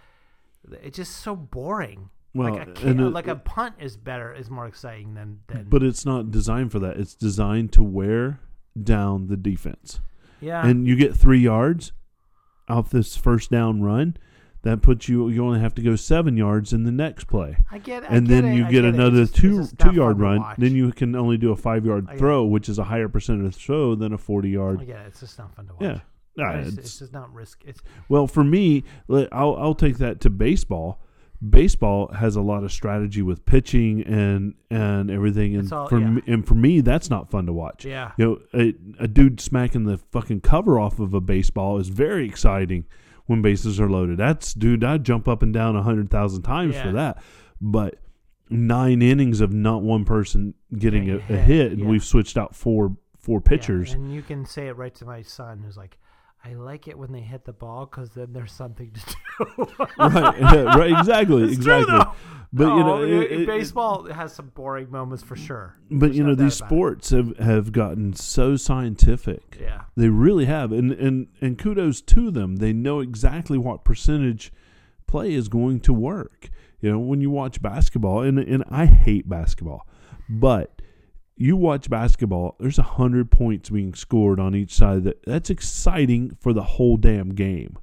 S1: It's just so boring.
S2: well,
S1: like a
S2: it-
S1: like a punt is better, is more exciting than than.
S2: but it's not designed for that. It's designed to wear down the defense.
S1: yeah,
S2: and you get three yards off this first down run, that puts you. You only have to go seven yards in the next play,
S1: I get. I
S2: and
S1: get
S2: then
S1: it,
S2: you get,
S1: it.
S2: Another
S1: just- it's
S2: two two yard run. Then you can only do a five yard
S1: get
S2: throw, which is a higher percentage throw than a forty yard.
S1: get it. It's just not fun to watch.
S2: Yeah.
S1: It's,
S2: it's-
S1: it's just not risk. It's
S2: well, for me, I'll I'll take that to baseball. Baseball has a lot of strategy with pitching and and everything, and
S1: all-
S2: for
S1: yeah.
S2: me, and for me, that's not fun to watch.
S1: yeah.
S2: You know, a, a dude smacking the fucking cover off of a baseball is very exciting when bases are loaded. That's dude, I'd jump up and down a hundred thousand times for that. But nine innings of not one person getting a, a
S1: hit,
S2: and
S1: yeah.
S2: we've switched out four four
S1: Yeah,
S2: pitchers.
S1: and you can say it right to my son, who's like, "I like it when they hit the ball because then there's something to do."
S2: right, yeah, right, exactly,
S1: It's
S2: exactly.
S1: though.
S2: But you know, oh,
S1: No,
S2: it-
S1: it-
S2: it-
S1: baseball has some boring moments for sure.
S2: But
S1: There's
S2: you know, these
S1: it.
S2: sports have, have gotten so scientific.
S1: Yeah,
S2: They really have, and and and kudos to them. They know exactly what percentage play is going to work. You know, when you watch basketball, and and I hate basketball, but you watch basketball. There's a hundred points being scored on each side. That that's exciting for the whole damn game.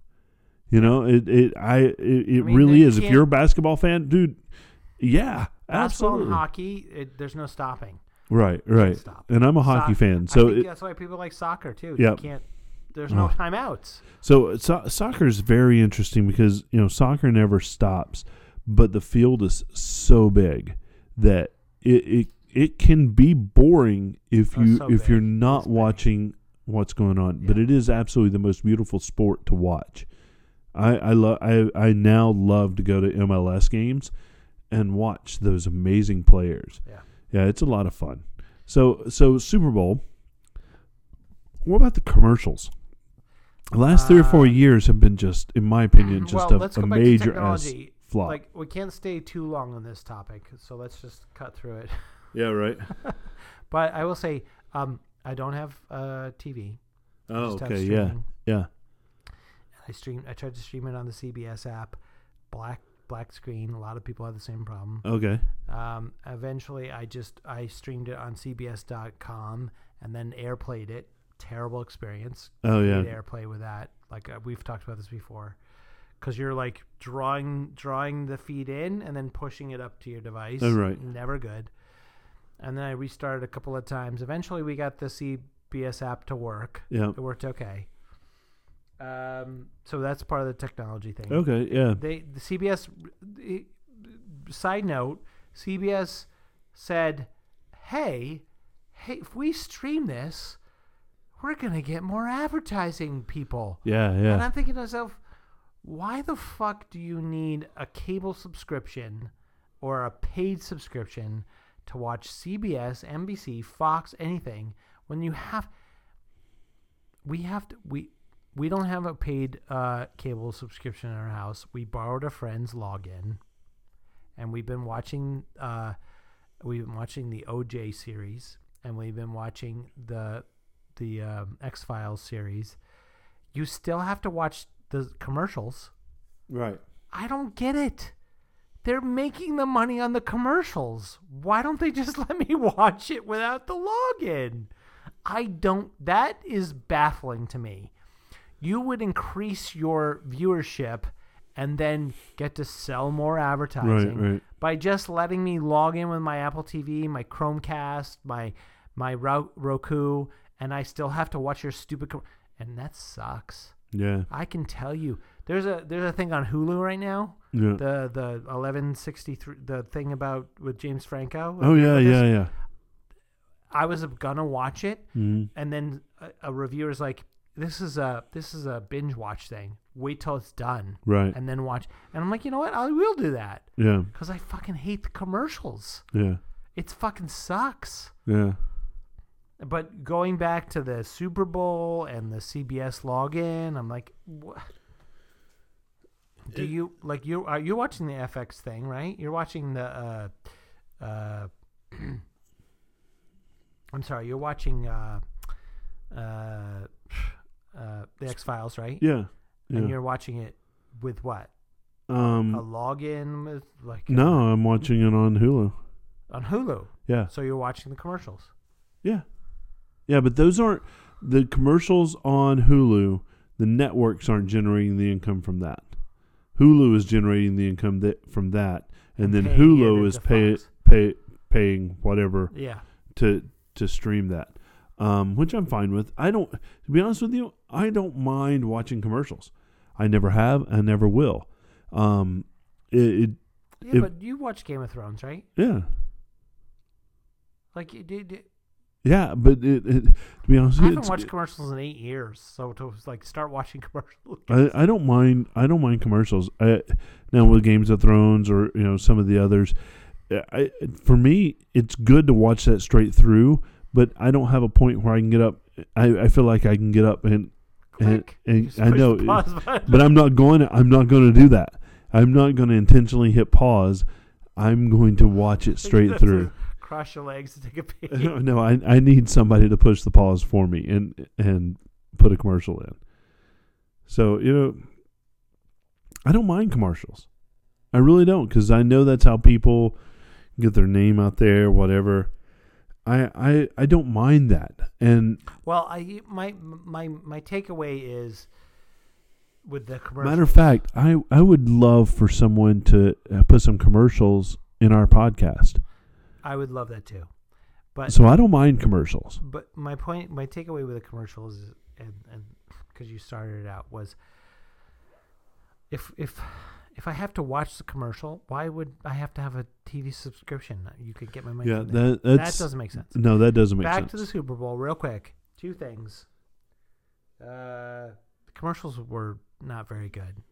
S2: You know, it it I it, it
S1: I mean,
S2: really
S1: you
S2: is. If you're a basketball fan, dude, yeah,
S1: basketball
S2: absolutely,
S1: and hockey, it, there's no stopping.
S2: right, right.
S1: stop.
S2: And I'm a hockey fan,
S1: I
S2: so
S1: think
S2: it,
S1: that's why people like soccer too.
S2: Yep.
S1: You can't. There's no
S2: Oh.
S1: timeouts.
S2: So, so soccer is very interesting because you know soccer never stops, but the field is so big that it it, it can be boring if
S1: Oh,
S2: you
S1: so
S2: if
S1: big.
S2: you're not
S1: It's
S2: watching what's going on. But it is absolutely the most beautiful sport to watch. I I love I I now love to go to MLS games and watch those amazing players.
S1: Yeah.
S2: Yeah, it's a lot of fun. So so Super Bowl. What about the commercials? The last three or four
S1: Uh,
S2: years have been just, in my opinion, just
S1: well,
S2: a, a
S1: go back to
S2: major ass flop.
S1: Like we can't stay too long on this topic, so let's just cut through it.
S2: yeah, right.
S1: But I will say, um, I don't have uh, TV.
S2: Oh, okay, yeah, yeah.
S1: I stream. I tried to stream it on the CBS app. Black black screen. A lot of people have the same problem.
S2: Okay,
S1: Um, eventually, I just I streamed it on CBS.com and then AirPlayed it. Terrible experience.
S2: oh yeah,
S1: AirPlay with that. Like uh, we've talked about this before. because you're like drawing drawing the feed in and then pushing it up to your device.
S2: Oh, right.
S1: Never good. And then I restarted a couple of times. Eventually, we got the CBS app to work.
S2: Yeah.
S1: It worked okay. Um, so that's part of the technology thing.
S2: Okay. Yeah.
S1: They the CBS. Side note: CBS said, "Hey, hey, if we stream this, we're gonna get more advertising people."
S2: Yeah. Yeah.
S1: And I'm thinking to myself, why the fuck do you need a cable subscription or a paid subscription to watch CBS, NBC, Fox, anything when you have we have to we we don't have a paid uh, cable subscription in our house. We borrowed a friend's login, and we've been watching uh, we've been watching the OJ series, and we've been watching the the um, X Files series. You still have to watch the commercials.
S2: Right.
S1: I don't get it. They're making the money on the commercials. Why don't they just let me watch it without the login? I don't. That is baffling to me. You would increase your viewership and then get to sell more advertising
S2: Right. Right.
S1: by just letting me log in with my Apple TV, my Chromecast, my my Ro- Roku, and I still have to watch your stupid. Com- and that sucks.
S2: Yeah.
S1: I can tell you. There's a there's a thing on Hulu right now.
S2: Yeah.
S1: The the 1163 the thing about with James Franco.
S2: oh yeah. Yeah. Yeah.
S1: I was gonna watch it,
S2: Mhm.
S1: and then a, a reviewer's like, "This is a this is a binge watch thing. Wait till it's done,
S2: Right.
S1: and then watch." And I'm like, you know what? I will do that
S2: Yeah.
S1: because I fucking hate the commercials.
S2: Yeah.
S1: It fucking sucks.
S2: Yeah.
S1: But going back to the Super Bowl and the CBS login, I'm like, what? Do
S2: It-
S1: you like you are you watching the FX thing, right? You're watching the uh uh I'm sorry, you're watching uh uh uh the X Files, right?
S2: Yeah. Yeah.
S1: And you're watching it with what?
S2: Um a
S1: login with like
S2: No, I'm watching it on Hulu.
S1: on Hulu.
S2: Yeah.
S1: So you're watching the commercials.
S2: Yeah. Yeah, but those aren't the commercials on Hulu. The networks aren't generating the income from that. Hulu is generating the income that from that, and, then Hulu is pay, pay paying whatever
S1: Yeah.
S2: to to stream that, um, which I'm fine with. I don't, to be honest with you, I don't mind watching commercials. I never have, and never will. Um, it, it
S1: Yeah,
S2: If-
S1: but you watch Game of Thrones, right?
S2: yeah,
S1: Like, you did,
S2: yeah, but it, it, to be honest,
S1: I haven't watched commercials in eight years, so to like start watching commercials.
S2: I, I don't mind I don't mind commercials. I, now with Games of Thrones or you know some of the others, eh, I for me it's good to watch that straight through. But I don't have a point where I can get up. I, I feel like I can get up and and,
S1: Click.
S2: and
S1: Just
S2: I know,
S1: the pause button.
S2: but I'm not going. To, I'm not going to do that. I'm not going to intentionally hit pause. I'm going to watch it straight through.
S1: Cross your legs to take a peek.
S2: No, no, I I need somebody to push the pause for me and and put a commercial in. So you know, I don't mind commercials. I really don't because I know that's how people get their name out there, whatever. I I I don't mind that, and
S1: Well, I my my my takeaway is with the commercials.
S2: matter of fact, I I would love for someone to uh, put some commercials in our podcast.
S1: I would love that too. But
S2: So I don't mind commercials.
S1: but my point, my takeaway with the commercials, is, and and because you started it out was, if if if I have to watch the commercial, why would I have to have a TV subscription? You could get my money.
S2: Yeah, that
S1: that doesn't make sense.
S2: no, that doesn't make
S1: Back
S2: sense.
S1: Back to the Super Bowl, real quick. Two things. Uh, the commercials were not very good.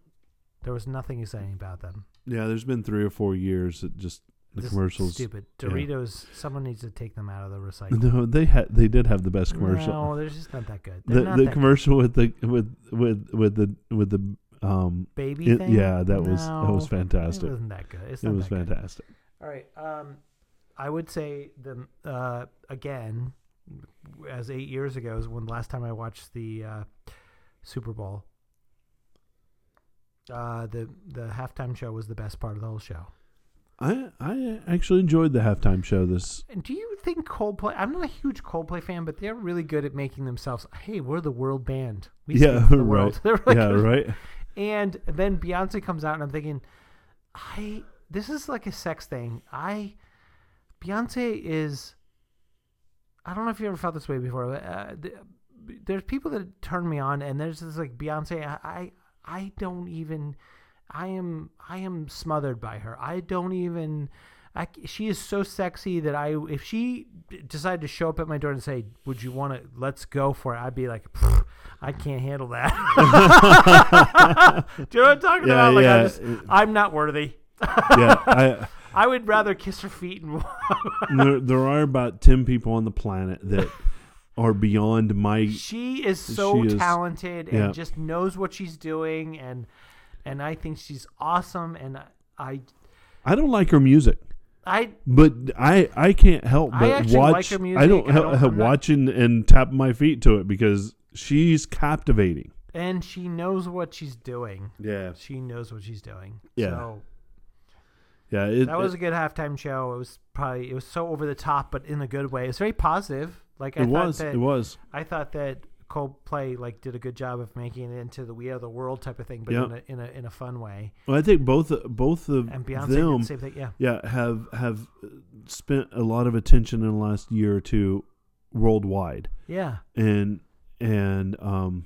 S1: There was nothing exciting about them.
S2: Yeah, there's been three or four years that just the
S1: Just
S2: commercials.
S1: stupid.
S2: yeah.
S1: Doritos. Someone needs to take them out of the recycle.
S2: No, they had they did have the best commercial.
S1: No, they're just not that good. They're
S2: the
S1: not
S2: the commercial with the with with with the with the um
S1: baby
S2: it-
S1: thing.
S2: yeah that was that was fantastic.
S1: It wasn't that good. It's
S2: It was
S1: that good.
S2: fantastic.
S1: All right. Um, I would say the uh again, as eight years ago is when the last time I watched the uh, Super Bowl. Uh, the the halftime show was the best part of the whole show.
S2: I I actually enjoyed the halftime show. This
S1: do you think Coldplay? I'm not a huge Coldplay fan, but they're really good at making themselves. Hey, we're the world band. We
S2: Yeah,
S1: the
S2: right.
S1: world. They're really
S2: yeah
S1: good.
S2: right
S1: And then Beyonce comes out, and I'm thinking, I this is like a sex thing. I Beyonce is. I don't know if you ever felt this way before. But, uh, th- there's people that turn me on, and there's this like Beyonce. I I don't even. I am I am smothered by her. I don't even. I, she is so sexy that I if she decided to show up at my door and say, "Would you want to? Let's go for it." I'd be like, "I can't handle that." Do you know what I'm talking
S2: Yeah,
S1: about? Like,
S2: yeah.
S1: I just, I'm not worthy.
S2: yeah, I,
S1: I would rather kiss her feet and
S2: there, there are about 10 people on the planet that are beyond my
S1: she is so
S2: She is-
S1: talented and
S2: yeah.
S1: just knows what she's doing and and I think she's awesome and I
S2: I don't like her music
S1: I
S2: but I I can't help
S1: I
S2: but
S1: actually
S2: watch
S1: like her music.
S2: I don't,
S1: I don't- not-
S2: and, tap my feet to it because she's captivating
S1: and she knows what she's doing.
S2: yeah
S1: She knows what she's doing.
S2: Yeah.
S1: So
S2: yeah it,
S1: that was a good halftime show. It was probably it was so over the top but in a good way. It's very positive. Like I
S2: it
S1: thought
S2: was
S1: that
S2: it was
S1: I thought that Coldplay like did a good job of making it into the We Are the World type of thing, but
S2: Yeah.
S1: in a in a in a fun way.
S2: well, I think both both of
S1: And Beyonce
S2: them
S1: same thing. Yeah.
S2: yeah have have spent a lot of attention in the last year or two worldwide
S1: Yeah.
S2: and and um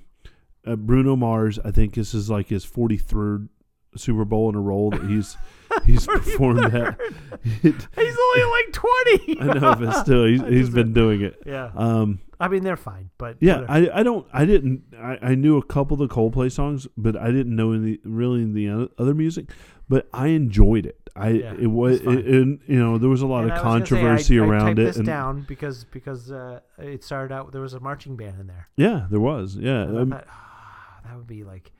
S2: uh, Bruno Mars I think this is like his 43rd Super Bowl in a row that he's he's performed at
S1: He's only like twenty.
S2: I know but still he's, he's been doing it
S1: Yeah.
S2: um
S1: I mean they're fine, but
S2: yeah
S1: whatever.
S2: I I don't I didn't I, I knew a couple of the Coldplay songs but I didn't know any really the other music but I enjoyed it I
S1: Yeah,
S2: it was it, and, you know there was a lot
S1: And
S2: of
S1: was say, I-
S2: controversy
S1: I,
S2: around
S1: typed
S2: it
S1: this
S2: and
S1: down because because uh, it started out there was a marching band in there.
S2: yeah there was yeah um,
S1: thought, ah, that would be like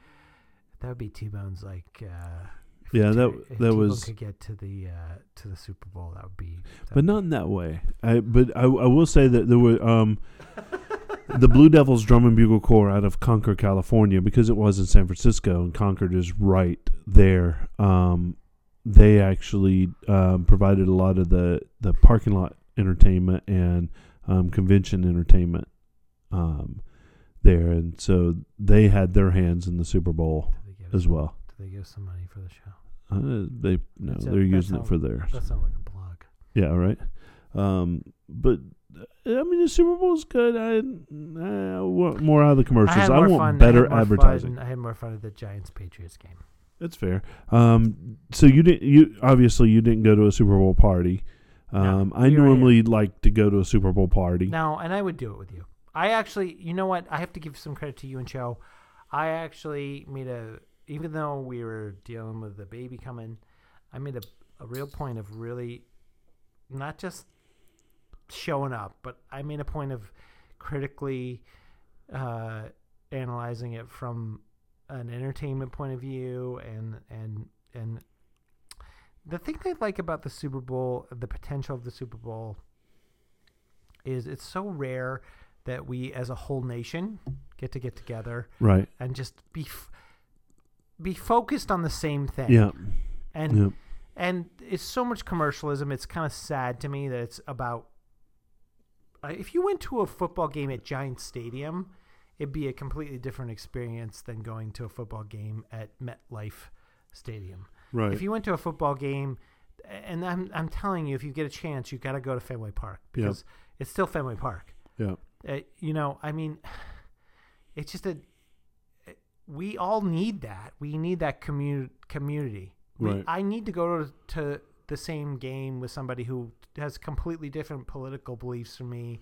S1: that would be T Bone's like. Uh,
S2: Yeah, that-
S1: if
S2: that
S1: T-Bone
S2: was-
S1: could get to the uh, to the Super Bowl. That would be. that
S2: but
S1: would
S2: not in that way. I but I, I will say that there were um the Blue Devils Drum and Bugle Corps out of Concord, California, because it was in San Francisco and Concord is right there. Um, they actually um, provided a lot of the the parking lot entertainment and um, convention entertainment um, there, and so they had their hands in the Super Bowl
S1: be- do they give
S2: as well.
S1: Do they give some money for the show?
S2: Uh, they no,
S1: that's
S2: they're using it for theirs.
S1: That sounds like a blog.
S2: Yeah, right. Um, but I mean, the Super Bowl's good. I, I want more out of the commercials.
S1: I,
S2: I, want
S1: fun,
S2: better
S1: I
S2: advertising.
S1: Fun, I had more fun at the Giants Patriots game.
S2: That's fair. Um, so you didn't. You obviously you didn't go to a Super Bowl party.
S1: No,
S2: Um, I
S1: we were
S2: normally like to go to a Super Bowl party.
S1: No, and I would do it with you. I actually, you know what? I have to give some credit to you and Joe. I actually made a, even though we were dealing with the baby coming, I made a, a real point of really not just showing up, but I made a point of critically uh, analyzing it from an entertainment point of view and and and the thing I like about the Super Bowl, the potential of the Super Bowl is it's so rare that we as a whole nation get to get together
S2: Right.
S1: and just be f- be focused on the same thing.
S2: Yeah.
S1: And
S2: Yeah.
S1: and it's so much commercialism. It's kind of sad to me that it's about. Uh, if you went to a football game at Giant Stadium, it'd be a completely different experience than going to a football game at MetLife Stadium.
S2: Right.
S1: If you went to a football game, and I'm I'm telling you, if you get a chance, you got to go to Fenway Park because it's still Fenway Park.
S2: yeah.
S1: Uh, you know, I mean, it's just a. We all need that. We need that community. Community. We,
S2: Right.
S1: I need to go to, to the same game with somebody who has completely different political beliefs from me,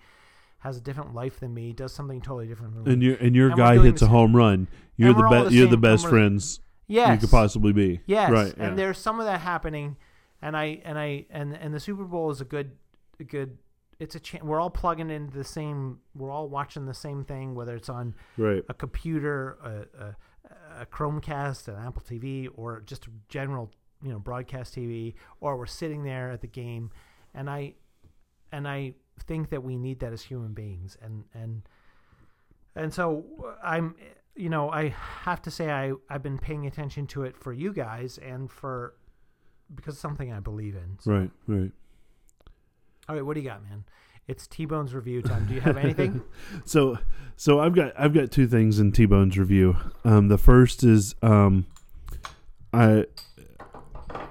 S1: has a different life than me, does something totally different from
S2: And
S1: me.
S2: your and your
S1: And
S2: guy hits a
S1: same-
S2: home run. You're the best.
S1: the
S2: You're the best friends
S1: Yes.
S2: you could possibly be.
S1: Yes,
S2: Right.
S1: and
S2: yeah.
S1: there's some of that happening, and I and I and and the Super Bowl is a good, a good. It's a chance. We're all plugging into the same. We're all watching the same thing, whether it's on
S2: Right.
S1: a computer, a, a, a Chromecast, an Apple TV, or just general, you know, broadcast TV, or we're sitting there at the game, and I, and I think that we need that as human beings, and and and so I'm, you know, I have to say I I've been paying attention to it for you guys and for because it's something I believe in. So-
S2: Right. Right.
S1: All right, what do you got, man? It's T Bone's review time. Do you have anything?
S2: so so I've got I've got two things in T Bone's review. Um, the first is um, I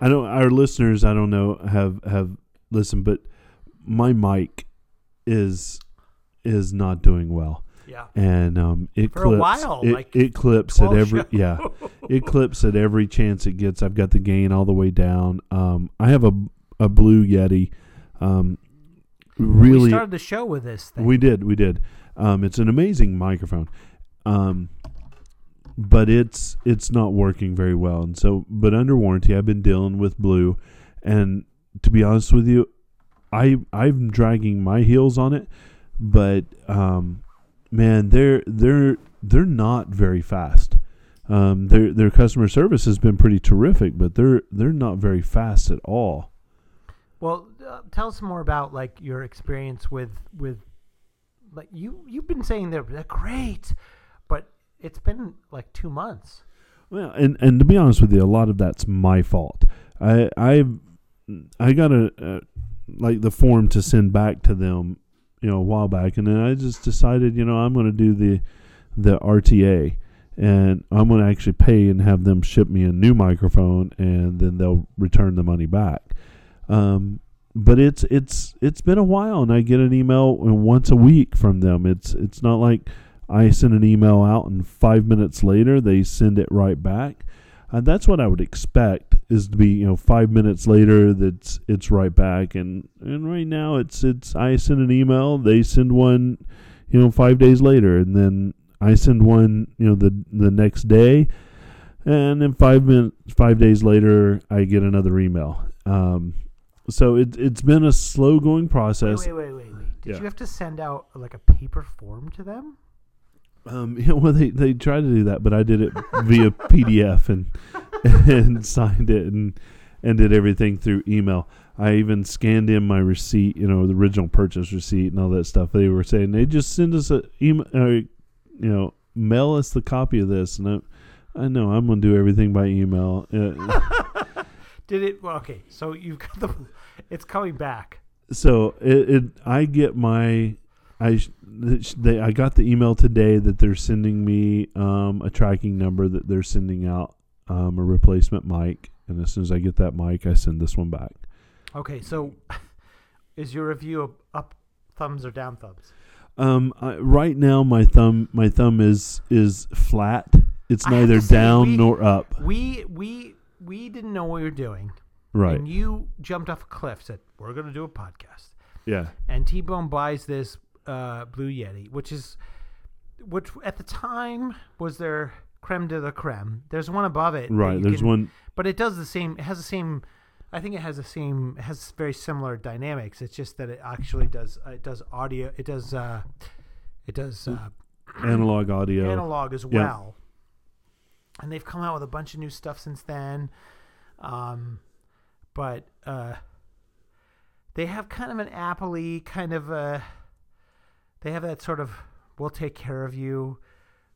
S2: I don't our listeners I don't know have have listened, but my mic is is not doing well,
S1: yeah.
S2: and um, it
S1: For
S2: clips
S1: while,
S2: it,
S1: like
S2: it clips at every
S1: shows.
S2: yeah it clips at every chance it gets. I've got the gain all the way down. Um, I have a a blue Yeti. Um, really,
S1: We started the show with this thing.
S2: we did, we did. Um, it's an amazing microphone, um, but it's it's not working very well. And so, but under warranty, I've been dealing with Blue, and to be honest with you, I I'm dragging my heels on it, but um, man, they're they're they're not very fast. Um, their their customer service has been pretty terrific, but they're they're not very fast at all.
S1: Well, uh, tell us more about like your experience with with like you you've been saying they're, they're great, it's been like two months.
S2: Well, and and to be honest with you, a lot of that's my fault. I I I got a uh, like the form to send back to them, you know, a while back, and then I just decided, you know, I'm going to do the the RMA, and I'm going to actually pay and have them ship me a new microphone, and then they'll return the money back. Um, but it's it's it's been a while, and I get an email once a week from them. It's it's not like I send an email out and five minutes later they send it right back. And that's what I would expect is to be, you know, five minutes later that's it's right back. And and right now it's it's I send an email, they send one, you know, five days later, and then I send one, you know, the the next day, and then five minutes five days later I get another email. Um, so it it's been a slow going
S1: Wait,
S2: process.
S1: wait, wait, wait, wait. Did
S2: Yeah.
S1: you have to send out like a paper form to them?
S2: Um, yeah, well, they they tried to do that, but I did it via PDF and and signed it and and did everything through email. I even scanned in my receipt, you know, the original purchase receipt and all that stuff. They were saying they just send us a email, uh, you know, mail us the copy of this, and I, I know I'm gonna do everything by email. Uh,
S1: Did it? Well, okay. So you've got the. It's coming back.
S2: so it, it I get my I they I got the email today that they're sending me um, a tracking number that they're sending out um, a replacement mic, and as soon as I get that mic, I send this one back.
S1: Okay, so is your review up, up thumbs or down thumbs?
S2: Um, I, right now my thumb my thumb is is flat. It's neither down
S1: we-
S2: nor up.
S1: We we we didn't know what we were doing,
S2: Right.
S1: and you jumped off a cliff. Said we're going to do a podcast,
S2: Yeah.
S1: and T Bone buys this uh, Blue Yeti, which is which at the time was their creme de la creme. There's one above it,
S2: Right. There's
S1: can-
S2: one.
S1: but it does the same. It has the same. I think it has the same. It has very similar dynamics. It's just that it actually does. Uh, it does audio. It does. Uh, it does uh,
S2: Analog audio.
S1: analog as well. And they've come out with a bunch of new stuff since then. Um, but uh, they have kind of an appley kind of uh they have that sort of we'll take care of you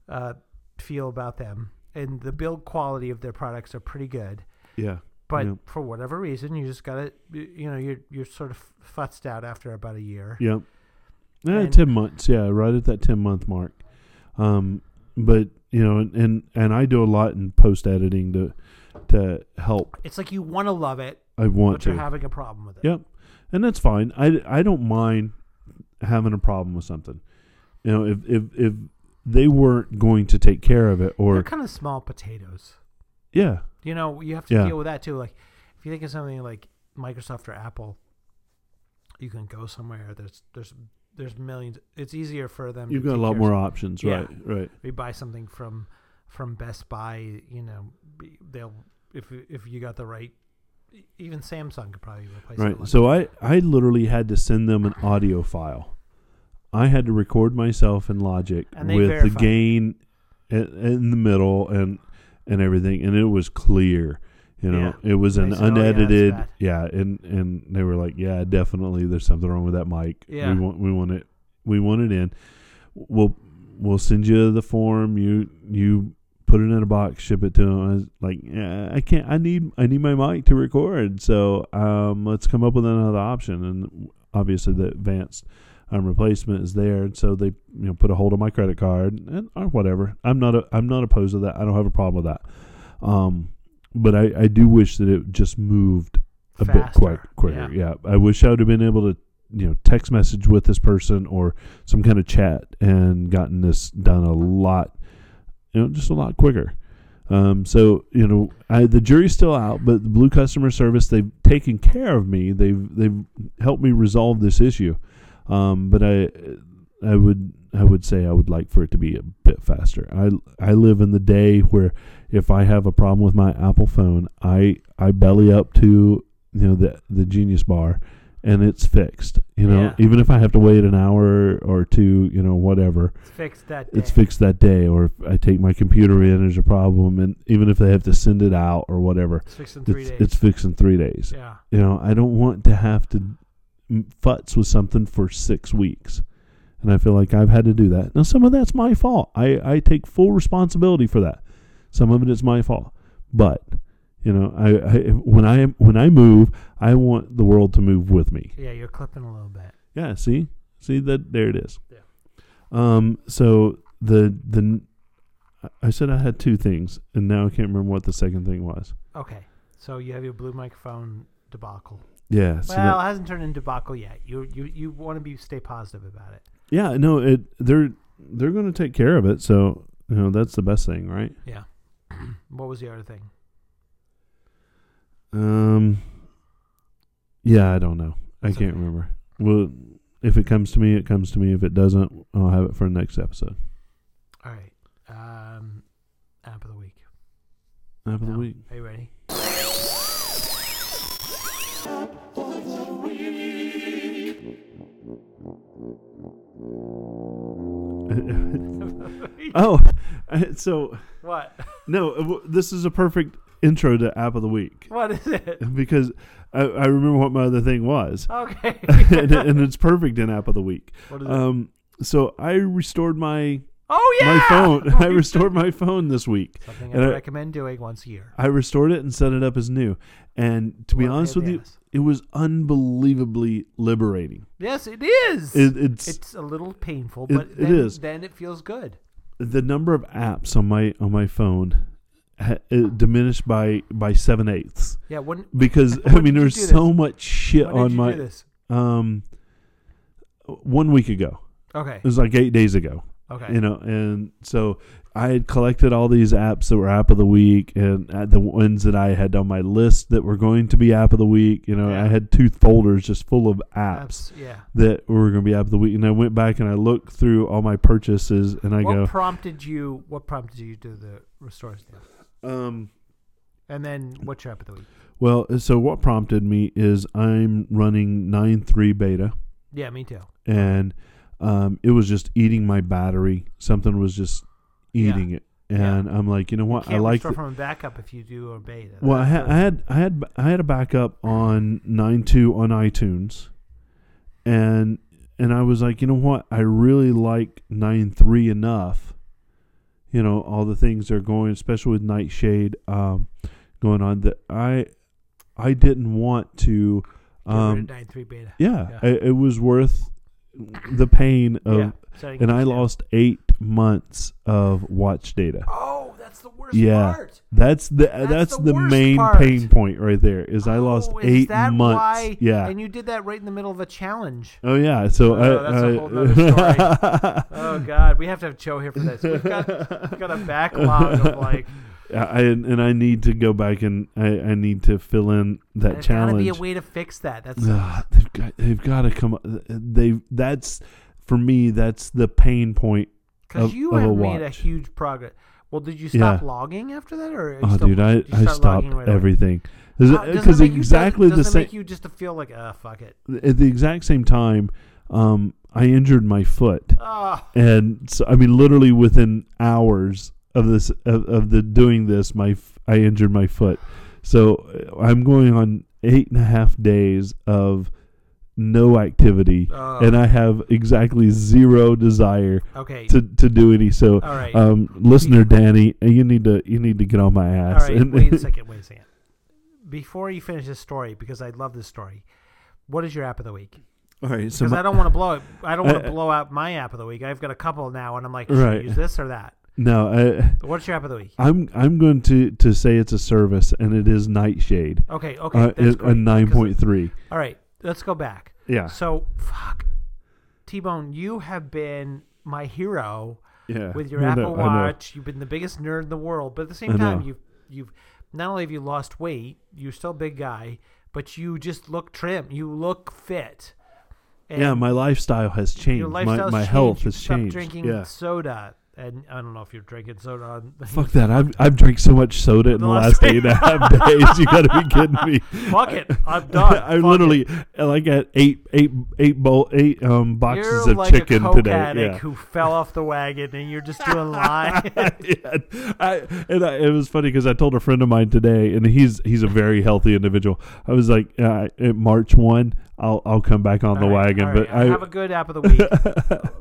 S1: uh, feel about them. And the build quality of their products are pretty good.
S2: Yeah.
S1: But
S2: Yep.
S1: for whatever reason, you just got to, you know, you're, you're sort of futzed out after about a year.
S2: Yep. Yeah,
S1: And-
S2: ten months. Yeah, right at that ten month mark. Um, but you know, and, and and I do a lot in post editing to to help.
S1: It's like you want to love it,
S2: I want
S1: but
S2: to.
S1: you're having a problem with it.
S2: Yep, and that's fine. I I don't mind having a problem with something. You know, if if if they weren't going to take care of it,
S1: They're
S2: or
S1: kind of small potatoes.
S2: yeah,
S1: You know, you have to
S2: Yeah.
S1: deal with that too. Like, if you think of something like Microsoft or Apple, you can go somewhere. There's there's there's millions. It's easier for them.
S2: you've
S1: to
S2: got a
S1: take
S2: lot
S1: care
S2: more options.
S1: Yeah.
S2: Right, right.
S1: We buy something from from Best Buy. You know, be- they'll if if you got the right. Even Samsung could probably replace it.
S2: Right. So I I literally had to send them an audio file. I had to record myself in Logic with the gain in, in the middle and and everything, and it was clear. You know, it was an
S1: said, "Oh, yeah,
S2: unedited. yeah, and and they were like, yeah, definitely, there's something wrong with that mic.
S1: Yeah.
S2: We want we want it we want it in. We'll we'll send you the form. You you put it in a box, ship it to him. I was like, yeah, I can't. I need I need my mic to record. So um, let's come up with another option. And obviously, the advanced um, replacement is there. And so they you know put a hold on my credit card and or whatever. I'm not a, I'm not opposed to that. I don't have a problem with that. Um, but I I do wish that it just moved a bit
S1: Faster,
S2: quick quicker. Yeah. I wish I would have been able to you know text message with this person or some kind of chat and gotten this done a lot you know just a lot quicker. Um, so you know I, the jury's still out but the blue customer service they've taken care of me. They've they've helped me resolve this issue. Um, but I I would I would say I would like for it to be a bit faster. I I live in the day where if I have a problem with my Apple phone I I belly up to you know the the Genius Bar and it's fixed. You know,
S1: Yeah.
S2: even if I have to wait an hour or two, you know, whatever,
S1: It's fixed that day.
S2: it's fixed that day. Or if I take my computer in, there's a problem, and even if they have to send it out or whatever,
S1: It's fixed in three
S2: it's
S1: days.
S2: it's fixed in three days.
S1: yeah.
S2: You know, I don't want to have to futz with something for six weeks, and I feel like I've had to do that. Now, some of that's my fault. I I take full responsibility for that. Some of it is my fault, but. You know, I, I when I when I move, I want the world to move with me.
S1: Yeah, you're clipping a little bit.
S2: Yeah, see, see that there it is.
S1: Yeah.
S2: Um. So the the I said I had two things, and now I can't remember what the second thing was.
S1: Okay. So you have your blue microphone debacle.
S2: Yeah. So
S1: well,
S2: that-
S1: it hasn't turned into debacle yet. You you you want to be stay positive about it.
S2: yeah. No. It they're they're going to take care of it. So you know that's the best thing, right?
S1: Yeah. what was the other thing?
S2: Um. Yeah, I don't know. I
S1: That's
S2: can't
S1: okay.
S2: remember. Well, if it comes to me, it comes to me. If it doesn't, I'll have it for the next episode.
S1: All right. Um, app of the week.
S2: App of the week.
S1: Are you ready?
S2: oh, so
S1: what?
S2: no, this is a perfect intro to app of the week
S1: What is it?
S2: because I, I remember what my other thing was,
S1: Okay.
S2: and, and it's perfect in app of the week.
S1: what is it?
S2: Um, so I restored my
S1: Oh yeah.
S2: my phone. I restored my phone this week.
S1: Something
S2: and
S1: I
S2: I-
S1: recommend doing once a year.
S2: I restored it and set it up as new. And to be
S1: Well,
S2: honest with you, it was unbelievably liberating.
S1: yes, it is.
S2: It, it's
S1: it's a little painful, but
S2: it
S1: then,
S2: is.
S1: then it feels good.
S2: the number of apps on my on my phone it diminished by by seven eighths
S1: Yeah. When
S2: because
S1: When
S2: I mean there's so much shit
S1: when
S2: on my
S1: do this?
S2: um one week ago.
S1: Okay.
S2: It was like eight days ago.
S1: Okay.
S2: you know and so i had collected all these apps that were app of the week and uh, the ones that i had on my list that were going to be app of the week you know
S1: Yeah.
S2: i had two folders just full of apps
S1: Apps, yeah.
S2: that were going to be app of the week and i went back and i looked through all my purchases and i
S1: what
S2: go
S1: prompted you? What prompted you to do the restore stuff?
S2: Um
S1: And then what's your app of the week?
S2: well so what prompted me is i'm running 9.3 beta
S1: Yeah, me too.
S2: and um, it was just eating my battery something was just
S1: Yeah.
S2: eating it and i'm like you know what
S1: you
S2: i like
S1: restore
S2: the-
S1: from a backup if you do a beta.
S2: Well, I had, I had I had I had a backup on 9.2 on iTunes, and and I was like, you know what, I really like 9.3 enough. You know, all the things that are going, especially with Nightshade um, going on, that I I didn't want to. Um, yeah,
S1: Yeah.
S2: It, it was worth the pain of,
S1: yeah.
S2: and I lost eight months of watch data.
S1: Oh, that's the worst
S2: Yeah.
S1: part.
S2: That's the that's,
S1: That's
S2: the,
S1: the
S2: main
S1: part.
S2: pain point right there. Is I lost
S1: Oh, is
S2: eight
S1: that
S2: months.
S1: Why?
S2: Yeah.
S1: And you did that right in the middle of a challenge.
S2: oh yeah. So
S1: Oh,
S2: I,
S1: that's a
S2: I,
S1: whole nother story. Oh God, we have to have Joe here for this. We've got, we've got a backlog of like.
S2: I, and I need to go back and I, I need to fill in that
S1: There's got to
S2: challenge.
S1: be a way to fix that. That's
S2: they've got they've got to come. They that's for me. That's the pain point.
S1: Because you have made a huge progress. Well, did you stop
S2: Yeah.
S1: logging after that, or
S2: Oh,
S1: still-
S2: dude, I I stopped
S1: right
S2: everything because
S1: it make you-
S2: exactly the same.
S1: make you just to feel like, uh, fuck it.
S2: At the exact same time, um, I injured my foot.
S1: Ah,
S2: and so I mean, literally within hours of this of, of the doing this, my I injured my foot. So uh, I'm going on eight and a half days of no activity,
S1: Oh.
S2: and I have exactly zero desire
S1: okay.
S2: to, to do any. So,
S1: All right.
S2: um, listener Danny, you need to you need to get on my ass.
S1: right.
S2: And-
S1: wait a second. Wait a second. Before you finish this story, because I love this story, what is your app of the week?
S2: All right, so
S1: Because
S2: my-
S1: I don't want to blow it. I don't want to blow out my app of the week. I've got a couple now, and I'm like, should I
S2: Right.
S1: use this or that?
S2: no, I,
S1: what's your app of the week?
S2: I'm I'm going to to say it's a service, and it is Nightshade.
S1: Okay. Okay.
S2: Uh,
S1: that's
S2: it-
S1: great,
S2: a nine
S1: 'cause-
S2: point three.
S1: All right. Let's go back.
S2: Yeah,
S1: So, fuck. T Bone, you have been my hero
S2: yeah.
S1: with your
S2: I
S1: Apple
S2: know,
S1: Watch. You've been the biggest nerd in the world, but at the same
S2: I
S1: time,
S2: know.
S1: you've you've not only have you lost weight, you're still a big guy, but you just look trim. You look fit. And
S2: Yeah, my lifestyle has changed.
S1: your
S2: My my
S1: changed.
S2: health has
S1: stopped
S2: changed.
S1: drinking
S2: yeah.
S1: soda, and I don't know if you're drinking soda. On
S2: Fuck that! I've I've drank so much soda in the,
S1: The
S2: last eight and a half days. You got to be kidding me.
S1: Fuck it, I'm done.
S2: I
S1: Fuck
S2: literally
S1: it.
S2: like at eight eight eight bowl eight um boxes
S1: You're
S2: of
S1: like
S2: chicken
S1: a
S2: today.
S1: addict
S2: Yeah.
S1: who fell off the wagon, and you're just doing lines.
S2: yeah, I, and I, it was funny because I told a friend of mine today, and he's he's a very healthy individual. I was like, uh, at March one, I'll I'll come back on the
S1: All right,
S2: wagon, but I
S1: have a good app of the week.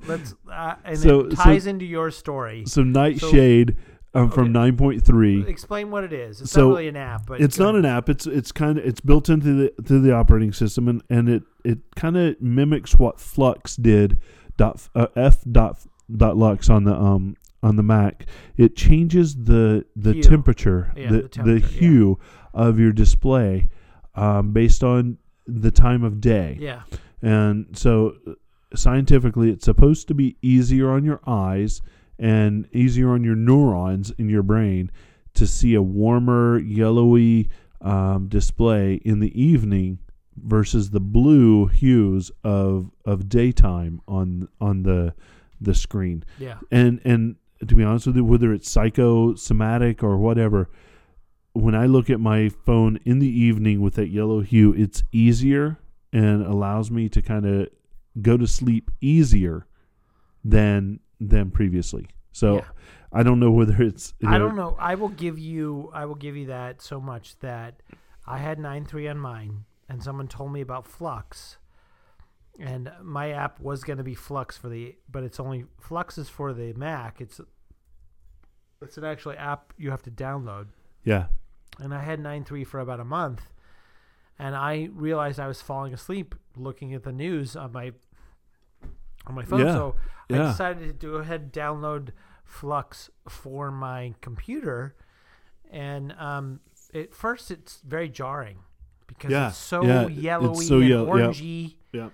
S1: Let's uh, and
S2: So-
S1: it
S2: so-
S1: ties into your story.
S2: so Nightshade um, from
S1: Okay.
S2: nine point three.
S1: Explain what it is. It's
S2: So,
S1: not really an app, but
S2: it's not an app. It's it's kind of it's built into the to the operating system, and, and it it kind of mimics what Flux did. Dot uh, f dot dot lux on the um on the Mac. It changes the the
S1: Hue.
S2: temperature,
S1: Yeah,
S2: the
S1: the
S2: the,
S1: temperature, yeah.
S2: hue of your display, um, based on the time of day.
S1: Yeah.
S2: And so, scientifically, it's supposed to be easier on your eyes and easier on your neurons in your brain to see a warmer, yellowy um, display in the evening versus the blue hues of of daytime on on the the screen.
S1: Yeah.
S2: And and to be honest with you, whether it's psychosomatic or whatever, when I look at my phone in the evening with that yellow hue, it's easier and allows me to kind of go to sleep easier than than previously. So
S1: Yeah.
S2: I don't know whether it's you
S1: I don't know. I will give you. I will give you that so much that I had nine three on mine, and someone told me about Flux, and my app was going to be Flux for the, but it's only Flux is for the Mac. It's it's an actual app you have to download,
S2: Yeah.
S1: And I had nine three for about a month, and I realized I was falling asleep looking at the news on my on my phone.
S2: Yeah.
S1: So I
S2: Yeah.
S1: decided to go ahead and download Flux for my computer, and um, at first it's very jarring because
S2: Yeah,
S1: it's so
S2: yeah, it's
S1: yellowy
S2: so
S1: and
S2: yellow,
S1: orangey
S2: Yeah.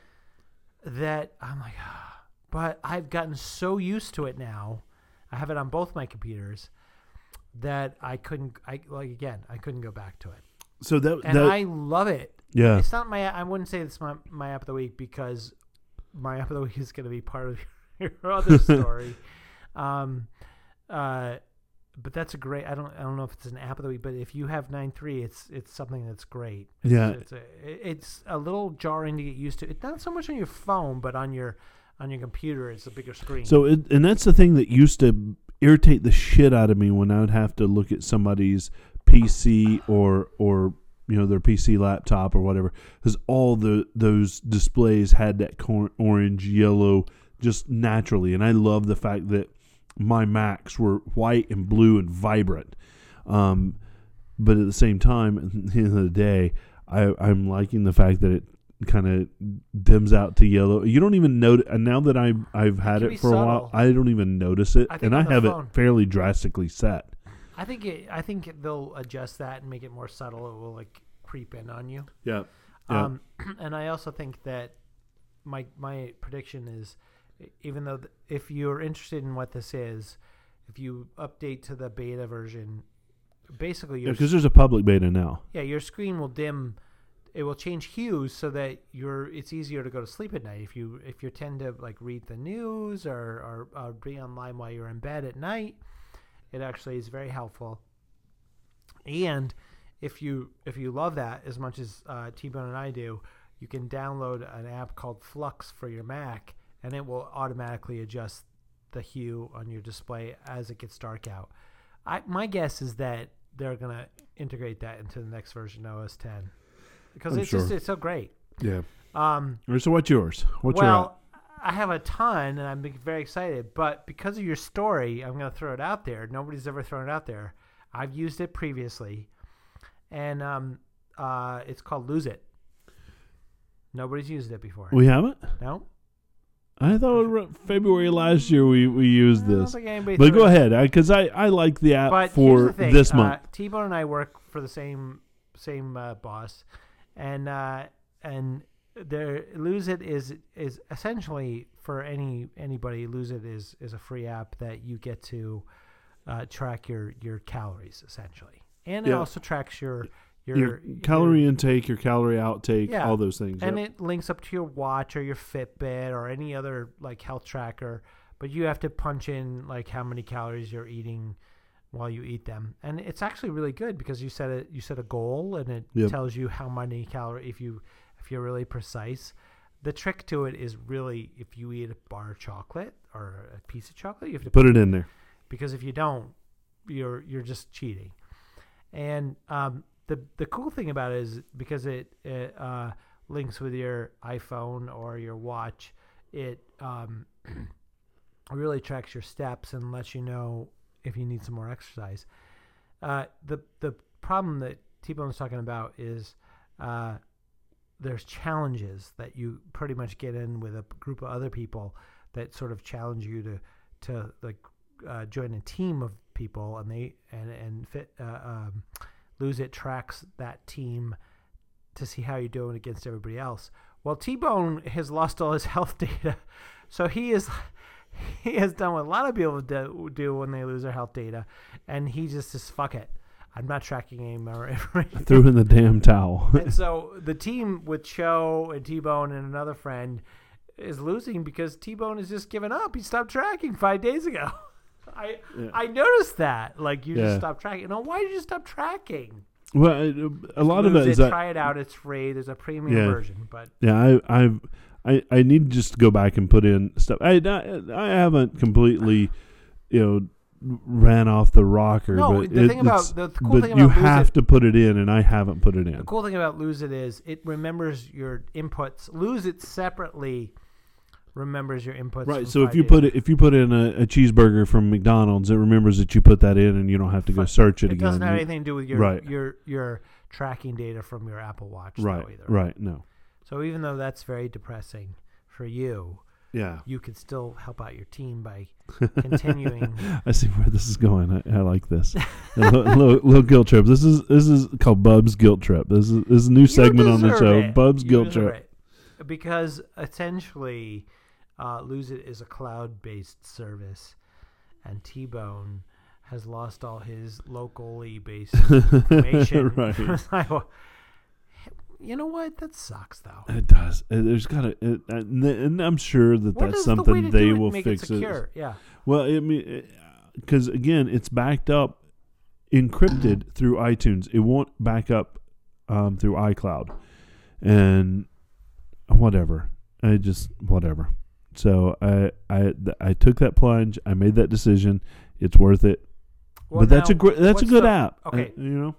S1: that I'm like, ah. but I've gotten so used to it now. I have it on both my computers that I couldn't. I like again. I couldn't go back to it,
S2: So that
S1: and
S2: that
S1: I love it.
S2: yeah.
S1: It's not my. I wouldn't say it's my my app of the week because my app of the week is going to be part of your other story. um, uh, but that's a great. I don't. I don't know if it's an app of the week, but if you have nine three, it's it's something that's great. It's,
S2: Yeah.
S1: it's a it's a little jarring to get used to. It's not so much on your phone, but on your on your computer. It's a bigger screen.
S2: So it, and that's the thing that used to irritate the shit out of me when I would have to look at somebody's PC or or you know their PC laptop or whatever because all the those displays had that cor- orange yellow just naturally. And I love the fact that my Macs were white and blue and vibrant. Um, but at the same time at the end of the day I, I'm liking the fact that it kind of dims out to yellow. You don't even notice. And now that I've I've had it
S1: be
S2: for a while. I don't even notice it,
S1: I
S2: and I have
S1: phone-
S2: it fairly drastically set.
S1: I think it, I think they'll adjust that and make it more subtle. It will like creep in on you.
S2: Yeah, yeah,
S1: Um, and I also think that my my prediction is, even though th- if you're interested in what this is, if you update to the beta version, basically
S2: because there's a public beta now.
S1: yeah your screen will dim. It will change hues so that you're it's easier to go to sleep at night. If you if you tend to like read the news or or, or be online while you're in bed at night, it actually is very helpful. And if you if you love that as much as uh, T Bone and I do, you can download an app called Flux for your Mac, and it will automatically adjust the hue on your display as it gets dark out. I, my guess is that they're gonna integrate that into the next version of OS 10 because
S2: I'm
S1: it's just it's so great.
S2: Yeah,
S1: Um,
S2: so what's yours? What's your
S1: well, I have a ton, and I'm very excited. But because of your story, I'm going to throw it out there. Nobody's ever thrown it out there. I've used it previously, and um, uh, it's called Lose It. Nobody's used it before.
S2: We haven't.
S1: no,
S2: I thought February last year we we used this. But go
S1: it.
S2: ahead, because I, I like the app
S1: But
S2: for
S1: the
S2: this
S1: uh,
S2: month.
S1: T-Bone and I work for the same same uh, boss, and uh, and there lose it is is essentially for any anybody lose it is is a free app that you get to uh, track your your calories essentially, and it also tracks your your,
S2: your calorie intake, your calorie outtake,
S1: Yeah.
S2: all those things.
S1: and
S2: yep.
S1: it links up to your watch or your Fitbit or any other like health tracker. But you have to punch in like how many calories you're eating while you eat them, and it's actually really good because you set a you set a goal and it
S2: Yep.
S1: tells you how many calories if you if you're really precise. The trick to it is really if you eat a bar of chocolate or a piece of chocolate, you have to
S2: Put it in there.
S1: because if you don't, you're you're just cheating. And um, the the cool thing about it is because it, it uh, links with your iPhone or your watch, it um, really tracks your steps and lets you know if you need some more exercise. Uh, the the problem that T Bone was talking about is uh, there's challenges that you pretty much get in with a group of other people that sort of challenge you to to like uh, join a team of people and they and and fit uh, um, lose it tracks that team to see how you're doing against everybody else. Well, T Bone has lost all his health data, so he is he has done what a lot of people do, do when they lose their health data, and he just says fuck it. I'm not tracking any more information.
S2: Threw in the damn towel.
S1: and so the team with Joe and T Bone and another friend is losing because T Bone has just given up. He stopped tracking five days ago. I
S2: Yeah.
S1: I noticed that. Like you
S2: Yeah.
S1: just stopped tracking. No, why did you stop tracking?
S2: well, a lot of
S1: Lose
S2: it is that
S1: try it out. It's free. There's a premium
S2: Yeah.
S1: version, but
S2: Yeah, I, I've, I, I need to just to go back and put in stuff. I, I, I haven't completely, you know, ran off the rocker.
S1: No,
S2: but
S1: the
S2: it-
S1: thing about- the cool thing
S2: you
S1: about Lose
S2: have
S1: It-
S2: to put it in, and I haven't put it in.
S1: the cool thing about Lose It is it remembers your inputs. Lose It separately remembers your inputs.
S2: Right. So if you
S1: days
S2: put it, if you put in a, a cheeseburger from McDonald's, it remembers that you put that in, and you don't have to go search it,
S1: it
S2: again.
S1: It doesn't have
S2: You-
S1: anything to do with your
S2: Right.
S1: your your tracking data from your Apple Watch. though,
S2: right.
S1: either.
S2: Right. No.
S1: So even though that's very depressing for you,
S2: Yeah.
S1: you could still help out your team by continuing.
S2: I see where this is going. I, I like this. a little, little, little guilt trip. This is this is called Bub's guilt trip. This is this is a new
S1: You
S2: segment on the show.
S1: it.
S2: Bub's
S1: You
S2: guilt trip.
S1: it. Because essentially, uh, Lose It is a cloud-based service, and T-Bone has lost all his locally based information.
S2: right.
S1: It's like, well, you know what? That sucks, though.
S2: It does. Uh, There's got to, it, and I'm sure that
S1: What
S2: that's
S1: is the
S2: something they
S1: it
S2: will fix.
S1: it secure? Yeah.
S2: Well, I mean, because again, it's backed up, encrypted through iTunes. It won't back up um, through iCloud, and whatever. I just whatever. So I I I took that plunge. I made that decision. It's worth it.
S1: Well,
S2: but that's a
S1: now,
S2: great. That's a good
S1: the-
S2: app.
S1: okay.
S2: Uh, you know.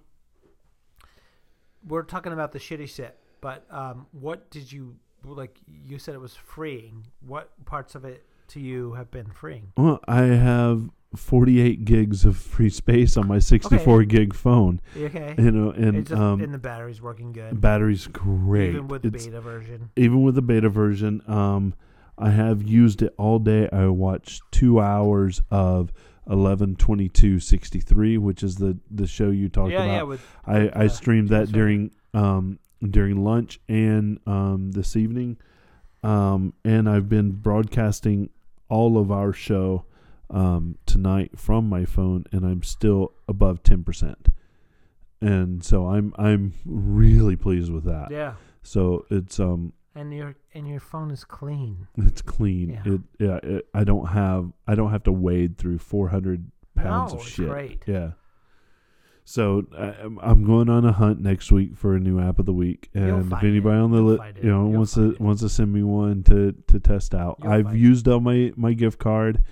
S1: We're talking about the shitty shit, but um, what did you like? You said it was freeing. What parts of it to you have been freeing?
S2: Well, I have 48 gigs of free space on my 64 gig phone.
S1: Okay?
S2: You know, and
S1: just,
S2: um,
S1: and the battery's working good,
S2: battery's great.
S1: even with the
S2: It's-
S1: beta version.
S2: even with the beta version, um, I have used it all day. I watched two hours of eleven twenty two sixty three, which is the the show you talked
S1: Yeah,
S2: about.
S1: yeah. With
S2: I I
S1: uh,
S2: streamed that during um during lunch and um this evening, um and I've been broadcasting all of our show um tonight from my phone, and I'm still above ten percent. And so I'm I'm really pleased with that.
S1: yeah,
S2: So it's um
S1: and your and your phone is clean.
S2: it's clean.
S1: Yeah.
S2: It yeah. It, I don't have I don't have to wade through four hundred pounds
S1: no,
S2: of shit.
S1: great.
S2: Yeah. So I, I'm- I'm going on a hunt next week for a new app of the week, and if anybody
S1: it.
S2: on the li- you know
S1: You'll
S2: wants to
S1: it.
S2: wants to send me one to to test out,
S1: You'll
S2: I've used all my my gift card,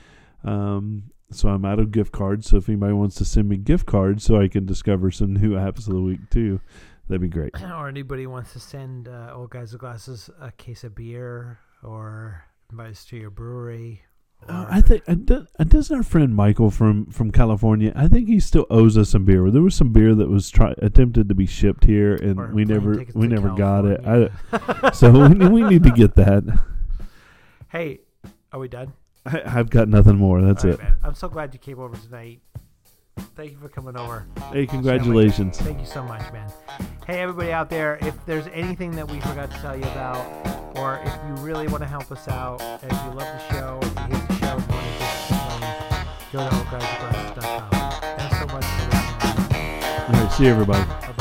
S2: um, so I'm out of gift cards. So if anybody wants to send me gift cards, so I can discover some new apps of the week too, that'd be great.
S1: or anybody wants to send uh, old guys with glasses a case of beer or invite us to your brewery.
S2: Uh, I think uh, do- doesn't our friend Michael from from California? I think he still owes us some beer. There was some beer that was try attempted to be shipped here, and
S1: or
S2: we never we never got it. I, so we, we need to get that.
S1: hey, are we done?
S2: I, I've got nothing more. That's it.
S1: man. I'm so glad you came over tonight. Thank you for coming over.
S2: Hey, congratulations.
S1: Thank you so much, man. Hey, everybody out there, if there's anything that we forgot to tell you about, or if you really want to help us out, and if you love the show, if you hate the show, and you want to just complain, go to oldguyswithglasses.com. Thanks so much for listening.
S2: All right, see you everybody.